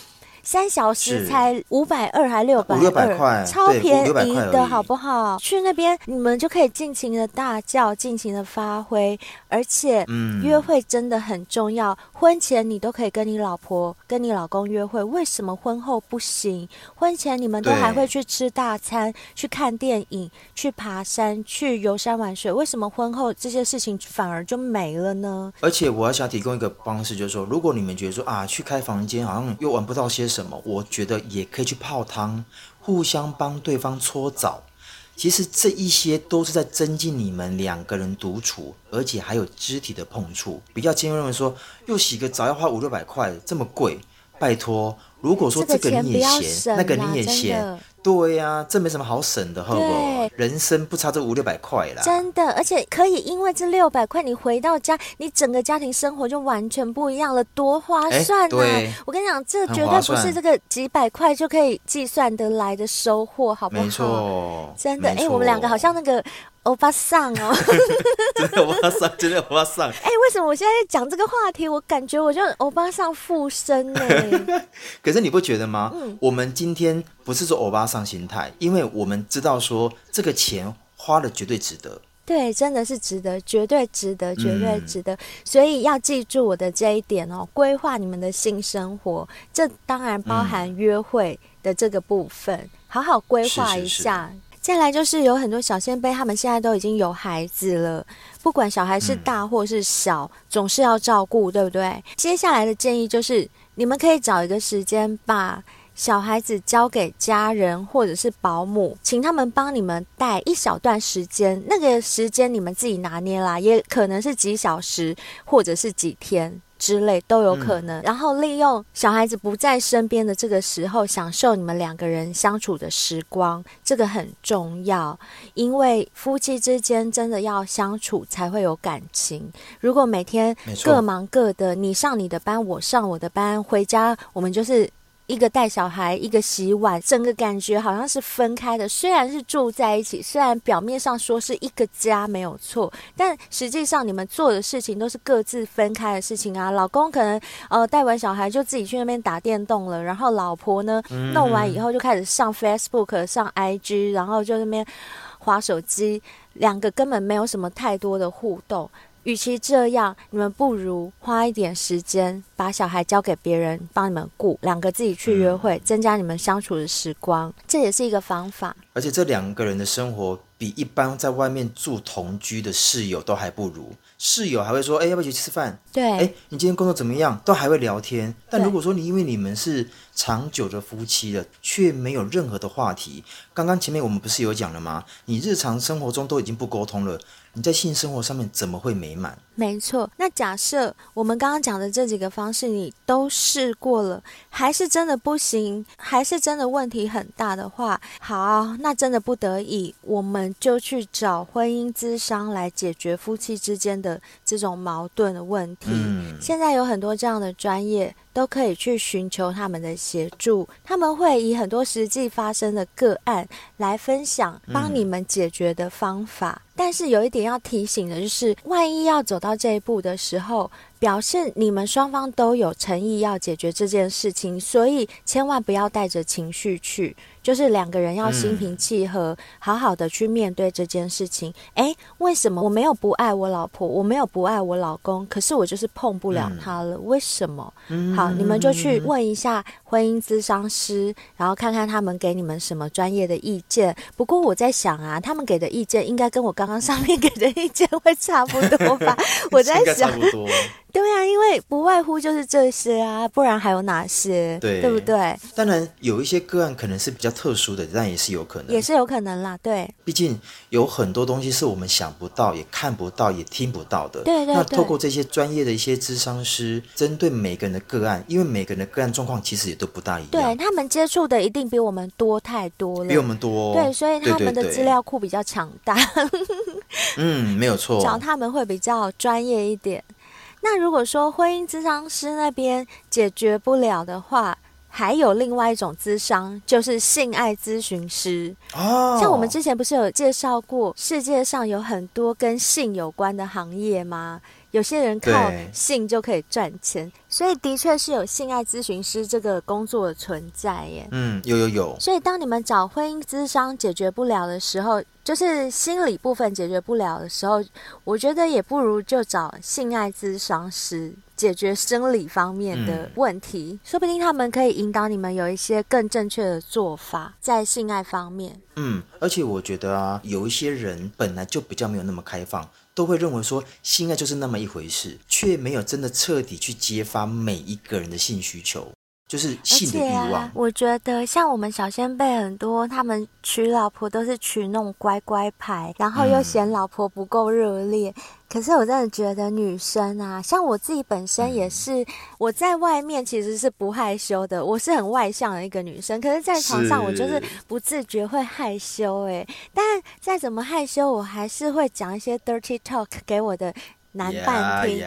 [SPEAKER 1] 三小时才五百二还六百二，超便宜的好不好？去那边你们就可以尽情的大叫，尽情的发挥，而且约会真的很重要。婚前你都可以跟你老婆、跟你老公约会，为什么婚后不行？婚前你们都还会去吃大餐、去看电影、去爬山、去游山玩水，为什么婚后这些事情反而就没了呢？
[SPEAKER 3] 而且我要想提供一个方式，就是说，如果你们觉得说啊，去开房间好像又玩不到些。什么？我觉得也可以去泡汤，互相帮对方搓澡。其实这一些都是在增进你们两个人独处，而且还有肢体的碰触。比较尖锐认为说，又洗个澡要花五六百块，这么贵，拜托。如果说这个你也嫌，那个你也嫌。对呀、啊，这没什么好省的，好不人生不差这五六百块啦。
[SPEAKER 1] 真的，而且可以因为这六百块，你回到家，你整个家庭生活就完全不一样了，多划算呐、啊！我跟你讲，这绝对不是这个几百块就可以计算得来的收获，好不好？没错，真的。哎错，我们两个好像那个。欧巴桑哦，
[SPEAKER 3] 真的欧巴桑，真的欧巴桑。哎，
[SPEAKER 1] 为什么我现在讲这个话题，我感觉我就欧巴桑附身呢？
[SPEAKER 3] 可是你不觉得吗？嗯，我们今天不是说欧巴桑心态，因为我们知道说这个钱花的绝对值得。
[SPEAKER 1] 对，真的是值得，绝对值得，绝对值得。嗯，所以要记住我的这一点哦，规划你们的性生活，这当然包含约会的这个部分，嗯，好好规划一下。是是是再来就是有很多小仙贝，他们现在都已经有孩子了，不管小孩是大或是小，嗯、总是要照顾，对不对？接下来的建议就是，你们可以找一个时间，把小孩子交给家人或者是保姆，请他们帮你们带一小段时间，那个时间你们自己拿捏啦，也可能是几小时或者是几天。之类都有可能，嗯、然后利用小孩子不在身边的这个时候，享受你们两个人相处的时光，这个很重要。因为夫妻之间真的要相处才会有感情。如果每天各忙各的，你上你的班，我上我的班，回家我们就是。一个带小孩，一个洗碗，整个感觉好像是分开的。虽然是住在一起，虽然表面上说是一个家没有错，但实际上你们做的事情都是各自分开的事情啊。老公可能呃带完小孩就自己去那边打电动了，然后老婆呢弄完以后就开始上 Facebook、上 IG，然后就那边划手机，两个根本没有什么太多的互动。与其这样，你们不如花一点时间把小孩交给别人帮你们顾，两个自己去约会，增加你们相处的时光，这也是一个方法。
[SPEAKER 3] 而且这两个人的生活比一般在外面住同居的室友都还不如。室友还会说：“哎，要不要一起吃饭？”
[SPEAKER 1] 对，
[SPEAKER 3] 哎，你今天工作怎么样？都还会聊天。但如果说你因为你们是长久的夫妻了，却没有任何的话题，刚刚前面我们不是有讲了吗？你日常生活中都已经不沟通了。你在性生活上面怎么会美满？
[SPEAKER 1] 没错，那假设我们刚刚讲的这几个方式你都试过了，还是真的不行，还是真的问题很大的话，好，那真的不得已，我们就去找婚姻咨商来解决夫妻之间的这种矛盾的问题。嗯，现在有很多这样的专业。都可以去寻求他们的协助，他们会以很多实际发生的个案来分享，帮你们解决的方法。嗯。但是有一点要提醒的就是，万一要走到这一步的时候，表示你们双方都有诚意要解决这件事情，所以千万不要带着情绪去。就是两个人要心平气和，嗯、好好的去面对这件事情。诶，为什么我没有不爱我老婆，我没有不爱我老公，可是我就是碰不了他了？嗯、为什么？嗯、好，你们就去问一下婚姻咨商师，然后看看他们给你们什么专业的意见。不过我在想啊，他们给的意见应该跟我刚刚上面给的意见会差不多吧？我在想。对啊，因为不外乎就是这些啊，不然还有哪些？对，对不对？
[SPEAKER 3] 当然有一些个案可能是比较特殊的，但也是有可能，
[SPEAKER 1] 也是有可能啦。对，
[SPEAKER 3] 毕竟有很多东西是我们想不到、也看不到、也听不到的。
[SPEAKER 1] 对对对。
[SPEAKER 3] 那透过这些专业的一些智商师，针对每个人的个案，因为每个人的个案状况其实也都不大一样。
[SPEAKER 1] 对，他们接触的一定比我们多太多了，
[SPEAKER 3] 比我们多。
[SPEAKER 1] 对，所以他们的资料库比较强大。
[SPEAKER 3] 对对对嗯，没有错。
[SPEAKER 1] 找他们会比较专业一点。那如果说婚姻咨商师那边解决不了的话，还有另外一种咨商，就是性爱咨询师。哦，像我们之前不是有介绍过，世界上有很多跟性有关的行业吗？有些人靠性就可以赚钱，所以的确是有性爱咨询师这个工作的存在耶。
[SPEAKER 3] 嗯，有有有。
[SPEAKER 1] 所以当你们找婚姻咨商解决不了的时候，就是心理部分解决不了的时候，我觉得也不如就找性爱咨商师解决生理方面的问题，嗯、说不定他们可以引导你们有一些更正确的做法在性爱方面。
[SPEAKER 3] 嗯，而且我觉得啊，有一些人本来就比较没有那么开放，都会认为说性爱就是那么一回事，却没有真的彻底去揭发每一个人的性需求。就是性的欲望。
[SPEAKER 1] 我觉得像我们小仙贝很多，他们娶老婆都是娶那种乖乖牌，然后又嫌老婆不够热烈。嗯、可是我真的觉得女生啊，像我自己本身也是，嗯、我在外面其实是不害羞的，我是很外向的一个女生。可是，在床上我就是不自觉会害羞哎、欸。但再怎么害羞，我还是会讲一些 dirty talk 给我的。男伴听，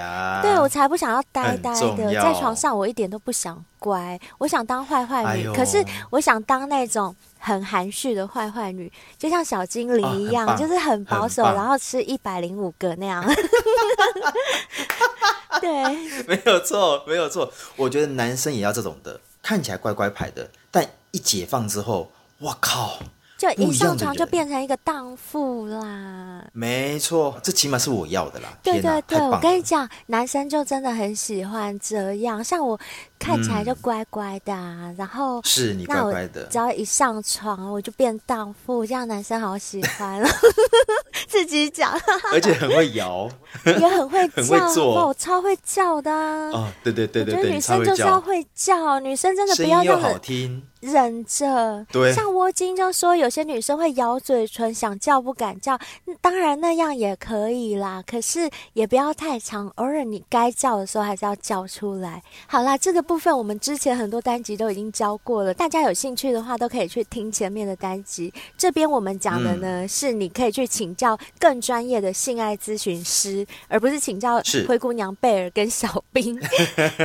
[SPEAKER 1] 对，我才不想要呆呆的在床上，我一点都不想乖，我想当坏坏女，哎、可是我想当那种很含蓄的坏坏女，就像小精灵一样，哦、就是很保守，然后吃一百零五个那样。对，
[SPEAKER 3] 没有错，没有错。我觉得男生也要这种的，看起来乖乖牌的，但一解放之后，我靠！
[SPEAKER 1] 就一上床就变成一个荡妇啦，
[SPEAKER 3] 没错，这起码是我要的啦。
[SPEAKER 1] 对对对，我跟你讲，男生就真的很喜欢这样，像我。看起来就乖乖的，啊，嗯、然后
[SPEAKER 3] 是你乖乖的，
[SPEAKER 1] 只要一上床我就变荡妇，这样男生好喜欢 自己讲，
[SPEAKER 3] 而且很会摇，
[SPEAKER 1] 也很会叫，很会做，我超会叫的啊！
[SPEAKER 3] 哦，对对对对对，
[SPEAKER 1] 我觉得女生就是要会叫，女生真的不要那么
[SPEAKER 3] 好听。
[SPEAKER 1] 忍着，对，像窝精就说，有些女生会咬嘴唇，想叫不敢叫，当然那样也可以啦，可是也不要太长，偶尔你该叫的时候还是要叫出来。好啦，这个部分我们之前很多单集都已经教过了，大家有兴趣的话都可以去听前面的单集。这边我们讲的呢，嗯、是你可以去请教更专业的性爱咨询师，而不是请教灰姑娘贝尔跟小兵。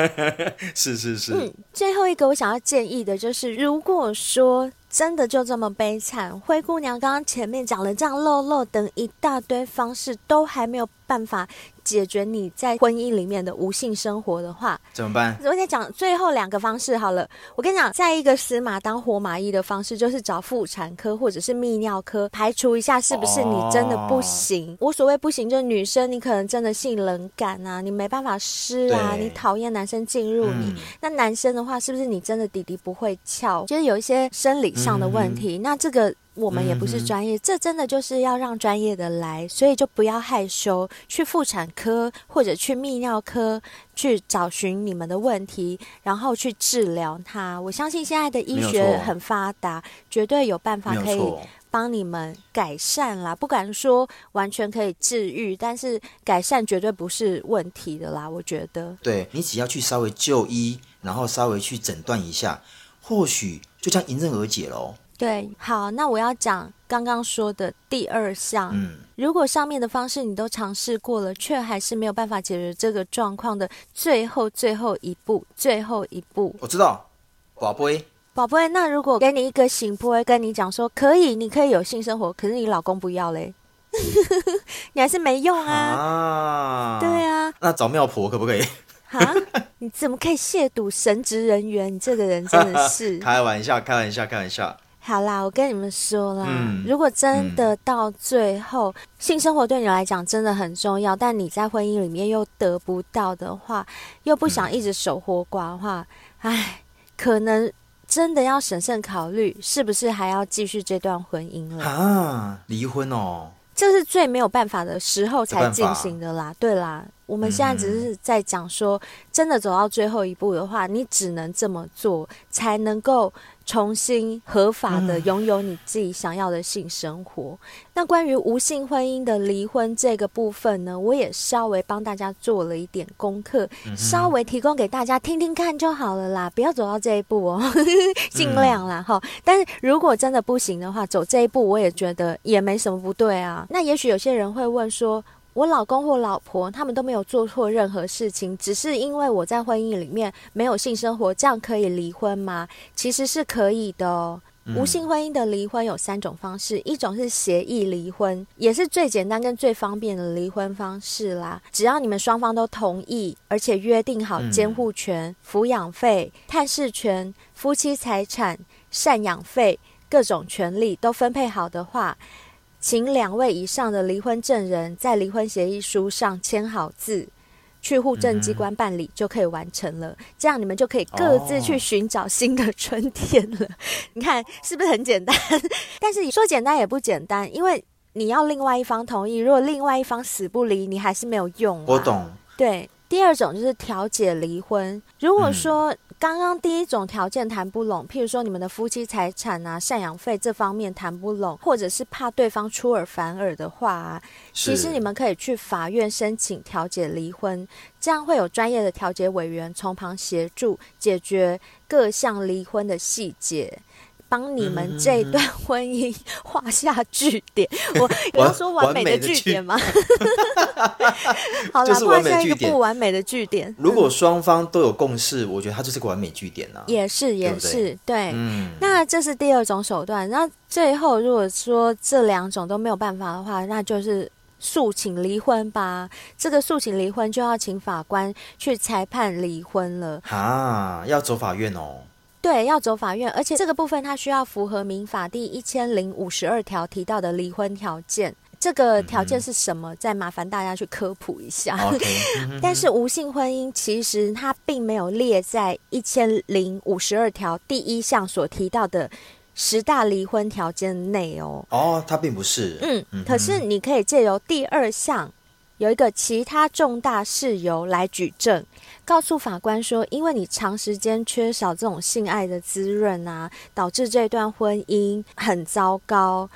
[SPEAKER 3] 是是是。
[SPEAKER 1] 嗯，最后一个我想要建议的就是，如果说真的就这么悲惨，灰姑娘刚刚前面讲了这样漏漏等一大堆方式，都还没有办法。解决你在婚姻里面的无性生活的话，
[SPEAKER 3] 怎么办？
[SPEAKER 1] 我再讲最后两个方式好了。我跟你讲，在一个死马当活马医的方式，就是找妇产科或者是泌尿科排除一下是不是你真的不行。我、哦、所谓不行，就是女生你可能真的性冷感啊，你没办法湿啊，你讨厌男生进入你。嗯、那男生的话，是不是你真的弟弟不会翘？就是有一些生理上的问题。嗯、那这个。我们也不是专业，嗯、这真的就是要让专业的来，所以就不要害羞，去妇产科或者去泌尿科去找寻你们的问题，然后去治疗它。我相信现在的医学很发达，绝对有办法可以帮你们改善啦。不敢说完全可以治愈，但是改善绝对不是问题的啦。我觉得，
[SPEAKER 3] 对，你只要去稍微就医，然后稍微去诊断一下，或许就将迎刃而解喽。
[SPEAKER 1] 对，好，那我要讲刚刚说的第二项。嗯，如果上面的方式你都尝试过了，却还是没有办法解决这个状况的最后最后一步，最后一步，
[SPEAKER 3] 我知道，宝贝，
[SPEAKER 1] 宝贝，那如果给你一个醒波，跟你讲说可以，你可以有性生活，可是你老公不要嘞？你还是没用啊。啊，对啊。
[SPEAKER 3] 那找庙婆可不可以？
[SPEAKER 1] 哈！你怎么可以亵渎神职人员？你这个人真的是
[SPEAKER 3] 开玩笑，开玩笑，开玩笑。
[SPEAKER 1] 好啦，我跟你们说啦，嗯、如果真的到最后、嗯、性生活对你来讲真的很重要，但你在婚姻里面又得不到的话，又不想一直守活寡的话，哎、嗯，可能真的要审慎考虑，是不是还要继续这段婚姻了？
[SPEAKER 3] 啊，离婚哦，
[SPEAKER 1] 这是最没有办法的时候才进行的啦。对啦。我们现在只是在讲说，真的走到最后一步的话，你只能这么做，才能够重新合法的拥有你自己想要的性生活。那关于无性婚姻的离婚这个部分呢，我也稍微帮大家做了一点功课，稍微提供给大家听听看就好了啦，不要走到这一步哦，尽量啦哈。但是如果真的不行的话，走这一步我也觉得也没什么不对啊。那也许有些人会问说，我老公或老婆他们都没有做错任何事情，只是因为我在婚姻里面没有性生活，这样可以离婚吗？其实是可以的哦。嗯。无性婚姻的离婚有三种方式，一种是协议离婚，也是最简单跟最方便的离婚方式啦。只要你们双方都同意，而且约定好监护权、抚养费、探视权、夫妻财产、赡养费各种权利都分配好的话。请两位以上的离婚证人在离婚协议书上签好字，去户政机关办理就可以完成了。嗯、这样你们就可以各自去寻找新的春天了。哦、你看是不是很简单？但是你说简单也不简单，因为你要另外一方同意，如果另外一方死不离，你还是没有用、啊。
[SPEAKER 3] 我懂。
[SPEAKER 1] 对，第二种就是调解离婚。如果说、嗯刚刚第一种条件谈不拢，譬如说你们的夫妻财产啊、赡养费这方面谈不拢，或者是怕对方出尔反尔的话啊，其实你们可以去法院申请调解离婚，这样会有专业的调解委员从旁协助解决各项离婚的细节。帮你们这段婚姻画下句点，我 有要说完美的句点吗？好了，画下一个不完美的句点。
[SPEAKER 3] 如果双方都有共识，我觉得它就是个完美句点了。
[SPEAKER 1] 也是，也是，对。嗯，那这是第二种手段。那最后，如果说这两种都没有办法的话，那就是诉请离婚吧。这个诉请离婚就要请法官去裁判离婚了。
[SPEAKER 3] 啊，要走法院哦。
[SPEAKER 1] 对，要走法院，而且这个部分它需要符合民法第一千零五十二条提到的离婚条件。这个条件是什么？嗯、再麻烦大家去科普一下。Okay. 但是无性婚姻其实它并没有列在一千零五十二条第一项所提到的十大离婚条件内哦。
[SPEAKER 3] 哦，它并不是。
[SPEAKER 1] 嗯，嗯，可是你可以借由第二项。有一个其他重大事由来举证，告诉法官说，因为你长时间缺少这种性爱的滋润啊，导致这段婚姻很糟糕，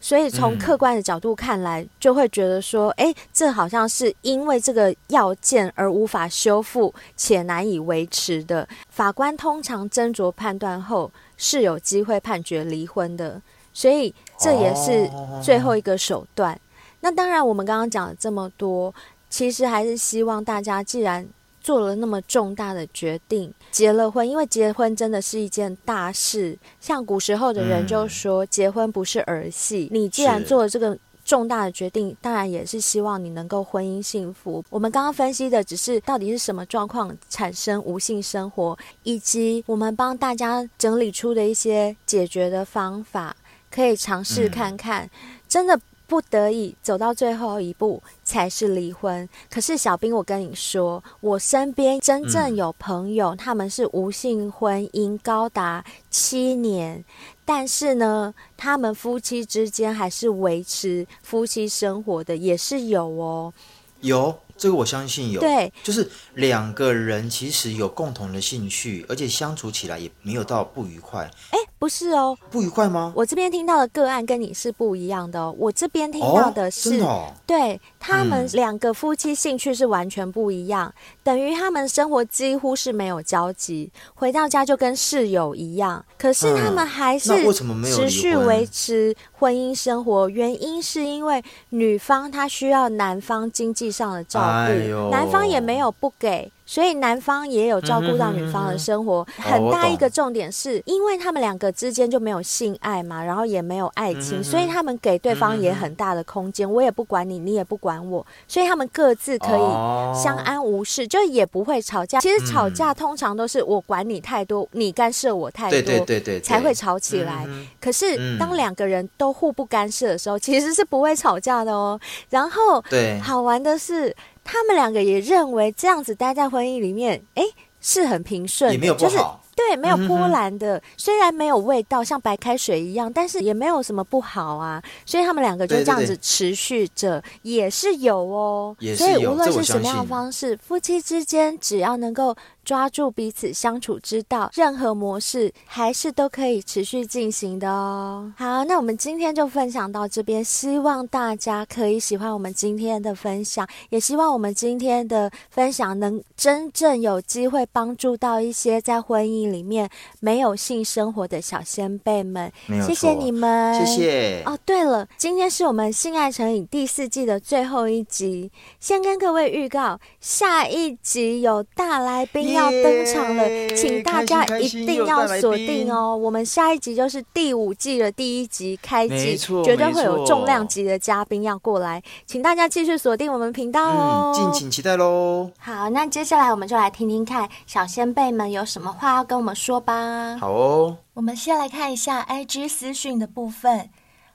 [SPEAKER 1] 所以从客观的角度看来，就会觉得说，哎，这好像是因为这个要件而无法修复且难以维持的。法官通常斟酌判断后，是有机会判决离婚的，所以这也是最后一个手段。那当然，我们刚刚讲了这么多，其实还是希望大家，既然做了那么重大的决定，结了婚，因为结婚真的是一件大事。像古时候的人就说，结婚不是儿戏。你既然做了这个重大的决定，当然也是希望你能够婚姻幸福。我们刚刚分析的只是到底是什么状况产生无性生活，以及我们帮大家整理出的一些解决的方法，可以尝试看看，真的。不得已走到最后一步才是离婚。可是小兵，我跟你说，我身边真正有朋友，他们是无性婚姻高达七年，但是呢，他们夫妻之间还是维持夫妻生活的，也是有哦。
[SPEAKER 3] 有这个，我相信有。
[SPEAKER 1] 对，
[SPEAKER 3] 就是两个人其实有共同的兴趣，而且相处起来也没有到不愉快。哎。
[SPEAKER 1] 不是哦，
[SPEAKER 3] 不愉快吗？
[SPEAKER 1] 我这边听到的个案跟你是不一样的哦。我这边听到的是，哦，真的哦？对，他们两个夫妻兴趣是完全不一样，嗯，等于他们生活几乎是没有交集，回到家就跟室友一样。可是他们还是持续维持婚姻生活，原因是因为女方她需要男方经济上的照顾，哎，男方也没有不给。所以男方也有照顾到女方的生活。很大一个重点是、哦、因为他们两个之间就没有性爱嘛，然后也没有爱情，所以他们给对方也很大的空间。我也不管你，你也不管我，所以他们各自可以相安无事，哦、就也不会吵架。其实吵架通常都是我管你太多，你干涉我太多，对对对对对才会吵起来。嗯、可是当两个人都互不干涉的时候，其实是不会吵架的哦。然后，对，好玩的是，他们两个也认为这样子待在婚姻里面，哎，是很平顺，
[SPEAKER 3] 也没有不好。
[SPEAKER 1] 就是对，没有波澜的，嗯、虽然没有味道，像白开水一样，但是也没有什么不好啊。所以他们两个就这样子持续着，也是有哦。
[SPEAKER 3] 也
[SPEAKER 1] 是有，所以无论是什么样的方式，夫妻之间只要能够。抓住彼此相处之道，任何模式还是都可以持续进行的哦。好，那我们今天就分享到这边，希望大家可以喜欢我们今天的分享，也希望我们今天的分享能真正有机会帮助到一些在婚姻里面没有性生活的小先辈们。谢谢你们，
[SPEAKER 3] 谢谢。
[SPEAKER 1] 哦，对了，今天是我们性爱成瘾第四季的最后一集，先跟各位预告，下一集有大来宾要登场了，请大家一定要锁定哦！我们下一集就是第五季的第一集开机，绝对会有重量级的嘉宾要过来，请大家继续锁定我们频道哦，
[SPEAKER 3] 敬请期待喽！
[SPEAKER 1] 好，那接下来我们就来听听看小先辈们有什么话要跟我们说吧。
[SPEAKER 3] 好哦，
[SPEAKER 2] 我们先来看一下 IG 私讯的部分。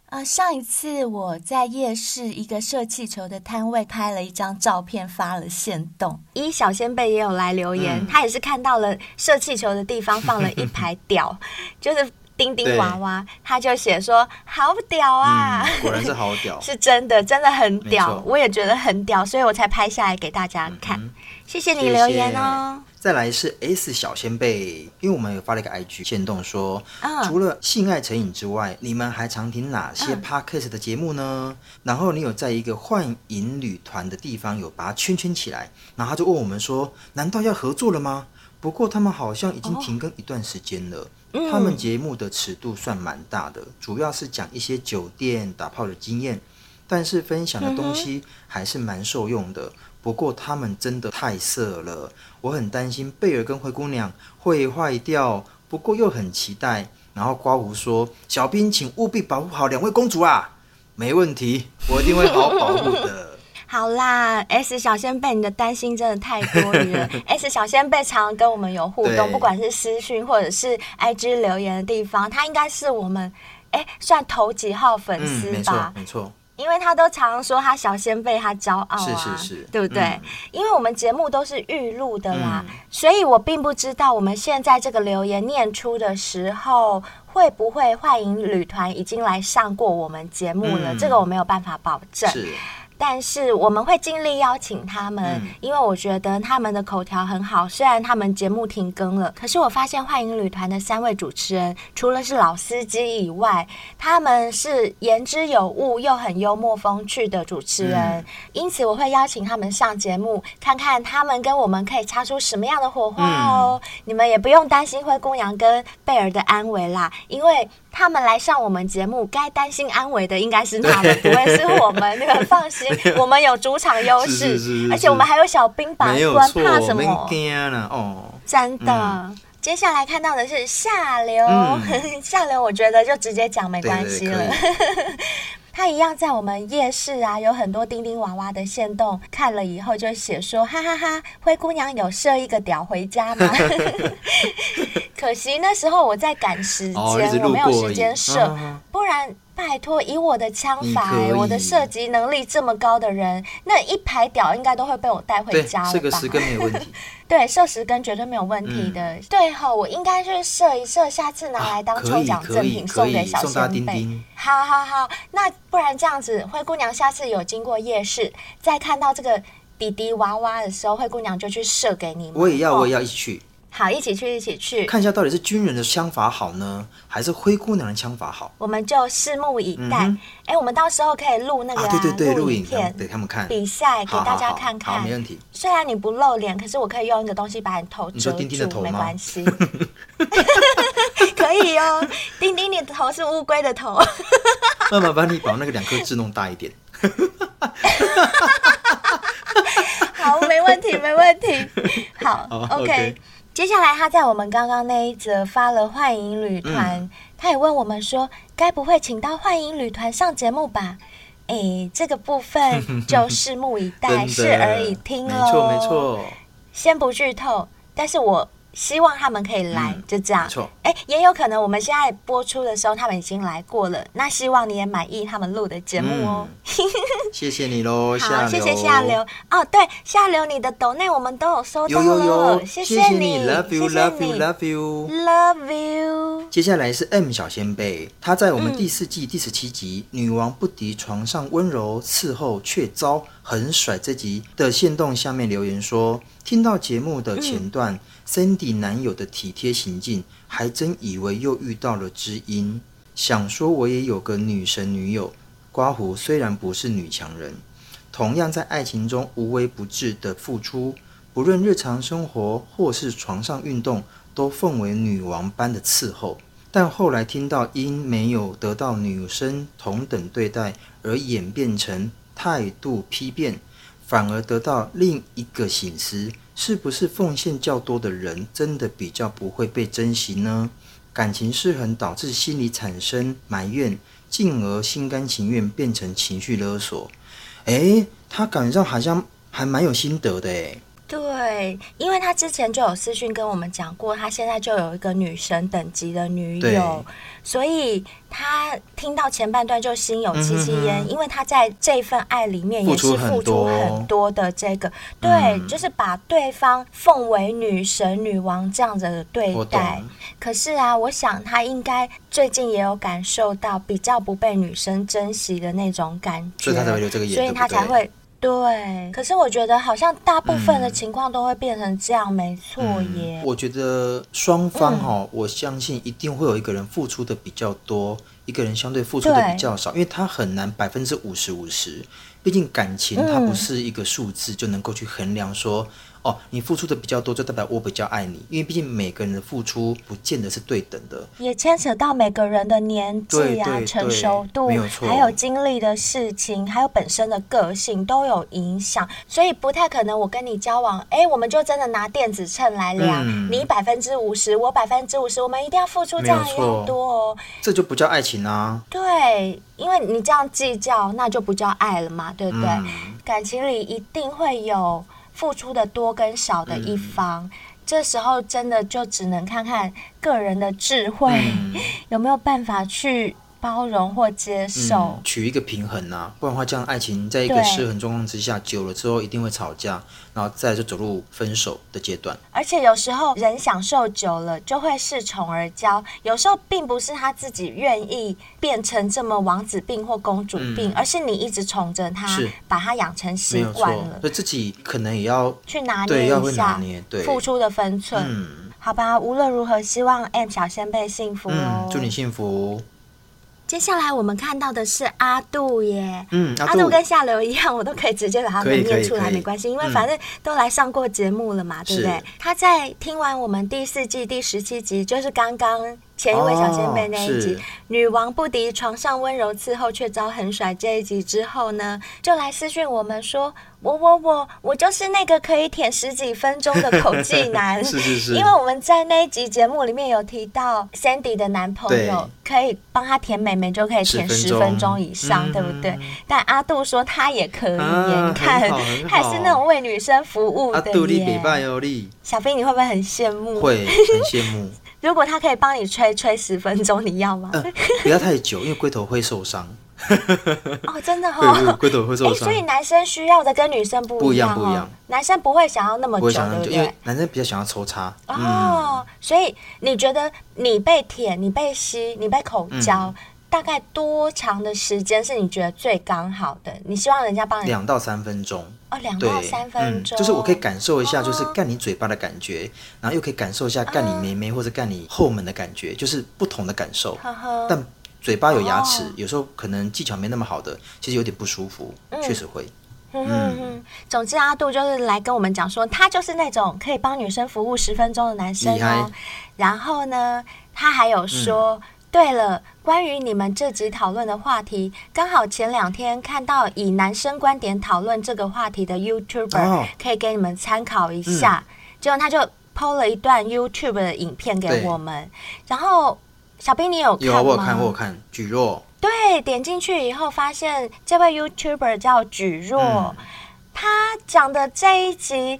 [SPEAKER 2] 啊，上一次我在夜市一个射气球的摊位拍了一张照片，发了限动。
[SPEAKER 1] 一小仙贝也有来留言，嗯、他也是看到了射气球的地方放了一排屌，就是丁丁娃娃，他就写说好屌啊、
[SPEAKER 3] 嗯！果然是好屌，
[SPEAKER 1] 是真的，真的很屌，我也觉得很屌，所以我才拍下来给大家看。嗯、谢谢你留言哦。谢谢
[SPEAKER 3] 再来是 S 小仙贝，因为我们有发了一个 IG 限动说，除了性爱成瘾之外，你们还常听哪些 Podcast 的节目呢？然后你有在一个幻影旅团的地方有把它圈圈起来，然后他就问我们说，难道要合作了吗？不过他们好像已经停更一段时间了。他们节目的尺度算蛮大的，主要是讲一些酒店打炮的经验，但是分享的东西还是蛮受用的。不过他们真的太色了，我很担心贝尔跟灰姑娘会坏掉。不过又很期待。然后刮胡说：“小兵，请务必保护好两位公主啊！”没问题，我一定会好好保护的。
[SPEAKER 1] 好啦，S 小仙贝，你的担心真的太多余了。S 小仙贝常常跟我们有互动，不管是私讯或者是 IG 留言的地方，他应该是我们哎算头几号粉丝吧？
[SPEAKER 3] 嗯、没错，没错。
[SPEAKER 1] 因为他都常常说他小先辈，他骄傲啊，
[SPEAKER 3] 是是是，
[SPEAKER 1] 对不对？嗯、因为我们节目都是预录的啦，嗯、所以我并不知道我们现在这个留言念出的时候，会不会幻影旅团已经来上过我们节目了？嗯、这个我没有办法保证。是。但是我们会尽力邀请他们，嗯、因为我觉得他们的口条很好。虽然他们节目停更了，可是我发现幻影旅团的三位主持人，除了是老司机以外，他们是言之有物又很幽默风趣的主持人。嗯、因此，我会邀请他们上节目，看看他们跟我们可以擦出什么样的火花哦。嗯、你们也不用担心灰姑娘跟贝尔的安危啦，因为。他们来上我们节目，该担心安危的应该是他们，不会是我们。你们放心，我们有主场优势，而且我们还有小兵把关，怕什么？哦，真的。接下来看到的是下流，下流，我觉得就直接讲没关系了。他一样在我们夜市啊，有很多丁丁娃娃的线动，看了以后就写说，哈哈哈，哈，灰姑娘有射一个屌回家吗？可惜那时候我在赶时间，哦、我没有时间射，啊、不然。拜托，以我的枪法，我的射击能力这么高的人，那一排屌应该都会被我带回家了吧？
[SPEAKER 3] 射个十根没有问题。
[SPEAKER 1] 对，射十根绝对没有问题的。嗯、对吼，我应该去射一射，下次拿来当抽奖赠品送给小仙贝。好好好，那不然这样子，灰姑娘下次有经过夜市，再看到这个弟弟娃娃的时候，灰姑娘就去射给你。
[SPEAKER 3] 我也要，我也要一起去。
[SPEAKER 1] 好，一起去，一起去，看
[SPEAKER 3] 一下到底是军人的枪法好呢，还是灰姑娘的枪法好？
[SPEAKER 1] 我们就拭目以待。哎、嗯欸，我们到时候可以录那个、啊、
[SPEAKER 3] 对对对，录
[SPEAKER 1] 影片
[SPEAKER 3] 给他们看
[SPEAKER 1] 比赛，给大家看看。
[SPEAKER 3] 好，好，好，好，没问题。
[SPEAKER 1] 虽然你不露脸，可是我可以用一个东西把你头遮住，你说丁丁的头没关系。可以哦，丁丁，你的头是乌龟的头。
[SPEAKER 3] 妈妈帮你把那个两颗痣弄大一点。
[SPEAKER 1] 好，没问问题，没问题。好，OK。接下来他在我们刚刚那一则发了幻影旅团，嗯、他也问我们说，该不会请到幻影旅团上节目吧？哎，这个部分就拭目以待，拭而以听喽。
[SPEAKER 3] 没错，没错。
[SPEAKER 1] 先不剧透，但是我。希望他们可以来，嗯、就这样。错，哎，也有可能我们现在播出的时候，他们已经来过了。那希望你也满意他们录的节目哦。
[SPEAKER 3] 嗯、谢谢你喽，
[SPEAKER 1] 好，谢谢下流。哦，对，下流，你的抖内我们都有收到了，有有有谢谢你
[SPEAKER 3] ，Love you，Love you，Love
[SPEAKER 1] you，Love you。
[SPEAKER 3] 接下来是 M 小仙贝，他在我们第四季第十七集《嗯、女王不敌床上温柔，伺候却遭狠甩》这集的线动下面留言说，听到节目的前段。嗯 Sandy 男友的体贴行径，还真以为又遇到了知音。想说我也有个女神女友，刮胡虽然不是女强人，同样在爱情中无微不至的付出，不论日常生活或是床上运动，都奉为女王般的伺候。但后来听到因没有得到女生同等对待而演变成态度批变，反而得到另一个醒思。是不是奉献较多的人真的比较不会被珍惜呢？感情失衡导致心理产生埋怨，进而心甘情愿变成情绪勒索。诶，他感觉上好像还蛮有心得的诶。
[SPEAKER 1] 对，因为他之前就有私讯跟我们讲过，他现在就有一个女神等级的女友，所以他听到前半段就心有戚戚焉，嗯、因为他在这份爱里面也是付出很多的这个，对，嗯、就是把对方奉为女神、女王这样子的对待。可是啊，我想他应该最近也有感受到比较不被女生珍惜的那种感觉，所以他才会有这个，所以他才会。对，可是我觉得好像大部分的情况都会变成这样，嗯、没错耶。
[SPEAKER 3] 我觉得双方哈、哦，嗯、我相信一定会有一个人付出的比较多，一个人相对付出的比较少，因为他很难百分之五十五十，毕竟感情它不是一个数字就能够去衡量说。哦，你付出的比较多，就代表我比较爱你，因为毕竟每个人的付出不见得是对等的，
[SPEAKER 1] 也牵扯到每个人的年纪啊、成熟度，还有经历的事情，还有本身的个性都有影响，所以不太可能我跟你交往，哎，我们就真的拿电子秤来量，嗯、你百分之五十，我百分之五十，我们一定要付出这样一样多哦，
[SPEAKER 3] 这就不叫爱情啊。
[SPEAKER 1] 对，因为你这样计较，那就不叫爱了嘛，对不对？嗯、感情里一定会有。付出的多跟少的一方，嗯、这时候真的就只能看看个人的智慧，嗯、有没有办法去包容或接受，
[SPEAKER 3] 嗯、取一个平衡啊，不然的话，这样爱情在一个失衡状况之下，久了之后一定会吵架。然后再就走入分手的阶段，
[SPEAKER 1] 而且有时候人享受久了就会恃宠而骄，有时候并不是他自己愿意变成这么王子病或公主病，嗯、而是你一直宠着他，把他养成习惯了，
[SPEAKER 3] 所以自己可能也要
[SPEAKER 1] 去拿捏一下付出的分寸。
[SPEAKER 3] 嗯、
[SPEAKER 1] 好吧，无论如何，希望 M 小仙贝幸福哦，
[SPEAKER 3] 嗯，祝你幸福。
[SPEAKER 1] 接下来我们看到的是阿杜耶，
[SPEAKER 3] 嗯，阿杜，
[SPEAKER 1] 跟下流一样，我都可以直接把他们念出来，没关系，因为反正都来上过节目了嘛，嗯、对不对？他在听完我们第四季第十七集，就是刚刚。前一位小仙贝那一集，哦、女王不敌床上温柔伺候却遭狠甩这一集之后呢，就来私讯我们说，我我我我就是那个可以舔十几分钟的口技男，
[SPEAKER 3] 是是是，
[SPEAKER 1] 因为我们在那一集节目里面有提到 Sandy 的男朋友可以帮他舔美眉，就可以舔十分钟以上，对不对？嗯、但阿杜说他也可以，啊、你看还是那种为女生服务的耶。小兵你会不会很羡慕？
[SPEAKER 3] 会很羡慕。
[SPEAKER 1] 如果他可以帮你吹吹十分钟，你要吗？
[SPEAKER 3] 呃、不要太久，因为龟头会受伤。
[SPEAKER 1] 哦，真的哈、哦，
[SPEAKER 3] 龟头会受伤、欸。
[SPEAKER 1] 所以男生需要的跟女生不一样、哦，不一样，不一样。男生不会想要那么久，对不对？因为
[SPEAKER 3] 男生比较想要抽插。
[SPEAKER 1] 哦，嗯、所以你觉得你被舔、你被吸、你被口交？嗯大概多长的时间是你觉得最刚好的？你希望人家帮你
[SPEAKER 3] 两到三分钟
[SPEAKER 1] 哦，两到三分钟、嗯，
[SPEAKER 3] 就是我可以感受一下，就是干你嘴巴的感觉，哦、然后又可以感受一下干你妹妹或者干你后门的感觉，就是不同的感受。呵呵但嘴巴有牙齿，哦、有时候可能技巧没那么好的，其实有点不舒服，嗯、确实会。嗯
[SPEAKER 1] 总之阿杜就是来跟我们讲说，他就是那种可以帮女生服务十分钟的男生哦。害然后呢，他还有说。嗯对了，关于你们这集讨论的话题，刚好前两天看到以男生观点讨论这个话题的 YouTuber，、哦、可以给你们参考一下。嗯、结果他就 PO 了一段 YouTube 的影片给我们，然后小兵你有看吗？
[SPEAKER 3] 有，我有看，我有看。举若，
[SPEAKER 1] 对，点进去以后发现这位 YouTuber 叫举若，嗯、他讲的这一集。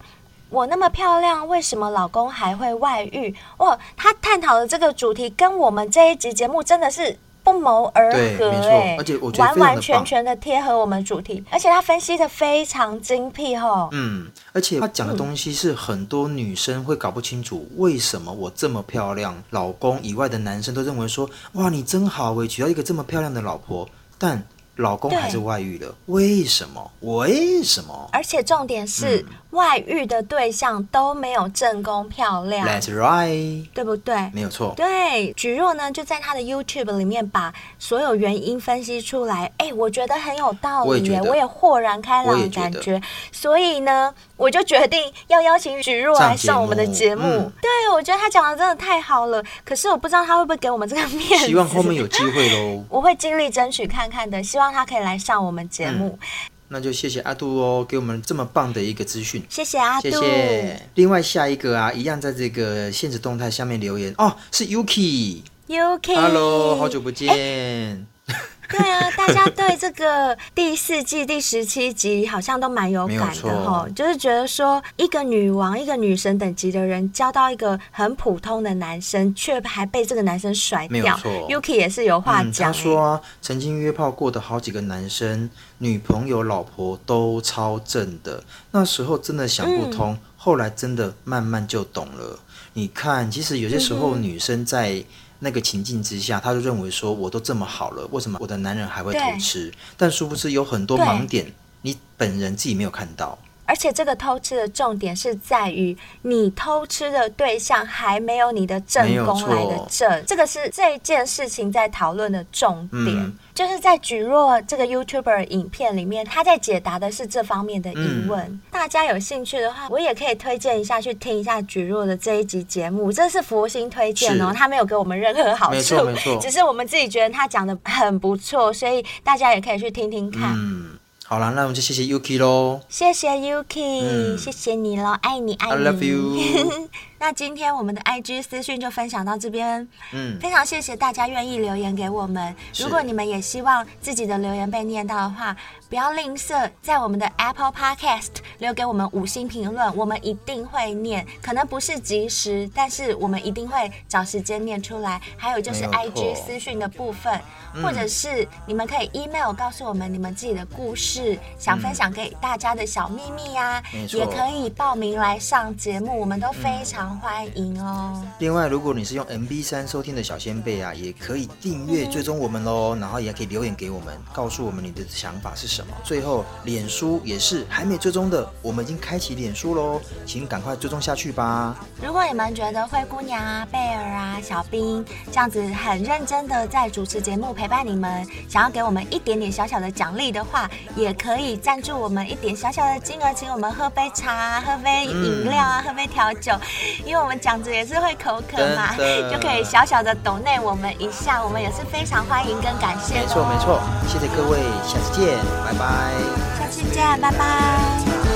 [SPEAKER 1] 我那么漂亮，为什么老公还会外遇？哦，他探讨的这个主题跟我们这一集节目真的是不谋而合，哎，
[SPEAKER 3] 而且我觉
[SPEAKER 1] 得完完全全的贴合我们主题，而且他分析的非常精辟哦。
[SPEAKER 3] 嗯，而且他讲的东西是很多女生会搞不清楚，为什么我这么漂亮，老公以外的男生都认为说，哇，你真好，我娶到一个这么漂亮的老婆，但。老公还是外遇了，为什么？为什么？
[SPEAKER 1] 而且重点是，嗯、外遇的对象都没有正宫漂亮。
[SPEAKER 3] That's right，
[SPEAKER 1] 对不对？
[SPEAKER 3] 没有错。
[SPEAKER 1] 对，菊若呢就在他的 YouTube 里面把所有原因分析出来。哎，我觉得很有道理耶，我也，豁然开朗的感觉。觉所以呢。我就决定要邀请菊若来上我们的节目。节目嗯、对，我觉得他讲的真的太好了。可是我不知道他会不会给我们这个面子。
[SPEAKER 3] 希望后面有机会喽。
[SPEAKER 1] 我会尽力争取看看的。希望他可以来上我们节目。嗯、
[SPEAKER 3] 那就谢谢阿杜哦，给我们这么棒的一个资讯。
[SPEAKER 1] 谢谢阿杜。谢谢。
[SPEAKER 3] 另外下一个啊，一样在这个限时动态下面留言哦，是 Yuki。
[SPEAKER 1] Yuki。
[SPEAKER 3] Hello，好久不见。欸
[SPEAKER 1] 对啊，大家对这个第四季第十七集好像都蛮有感的哈，就是觉得说一个女王、一个女神等级的人交到一个很普通的男生，却还被这个男生甩掉。Yuki 也是有话讲、欸嗯，
[SPEAKER 3] 他说啊，曾经约炮过的好几个男生，女朋友、老婆都超正的，那时候真的想不通，嗯、后来真的慢慢就懂了。你看，其实有些时候女生在。那个情境之下，他就认为说，我都这么好了，为什么我的男人还会偷吃？但殊不知有很多盲点，你本人自己没有看到。
[SPEAKER 1] 而且这个偷吃的重点是在于，你偷吃的对象还没有你的正宫来的正，这个是这件事情在讨论的重点。嗯、就是在蒟蒻这个 YouTuber 影片里面，他在解答的是这方面的疑问。嗯、大家有兴趣的话，我也可以推荐一下去听一下蒟蒻的这一集节目，这是佛心推荐哦，他没有给我们任何好处，只是我们自己觉得他讲的很不错，所以大家也可以去听听看。
[SPEAKER 3] 嗯好了，那我们就谢谢 Yuki 喽。
[SPEAKER 1] 谢谢 Yuki，、嗯、谢谢你喽，爱你爱你。
[SPEAKER 3] I love you。
[SPEAKER 1] 那今天我们的 IG 私讯就分享到这边，嗯，非常谢谢大家愿意留言给我们。如果你们也希望自己的留言被念到的话，不要吝啬，在我们的 Apple Podcast 留给我们五星评论，我们一定会念。可能不是及时，但是我们一定会找时间念出来。还有就是 IG 私讯的部分，或者是你们可以 email 告诉我们你们自己的故事，想分享给大家的小秘密呀、也可以报名来上节目，我们都非常。欢迎哦！
[SPEAKER 3] 另外，如果你是用 MB 三收听的小仙贝啊，也可以订阅追踪我们喽，嗯、然后也可以留言给我们，告诉我们你的想法是什么。最后，脸书也是还没追踪的，我们已经开启脸书喽，请赶快追踪下去吧。
[SPEAKER 1] 如果你们觉得灰姑娘啊、贝尔啊、小兵这样子很认真的在主持节目陪伴你们，想要给我们一点点小小的奖励的话，也可以赞助我们一点小小的金额，请我们喝杯茶、喝杯饮料啊、嗯、喝杯调酒。因为我们讲着也是会口渴嘛，就可以小小的抖内我们一下，我们也是非常欢迎跟感谢。
[SPEAKER 3] 没错没错，谢谢各位，下次见，拜拜。
[SPEAKER 1] 下次见，拜拜。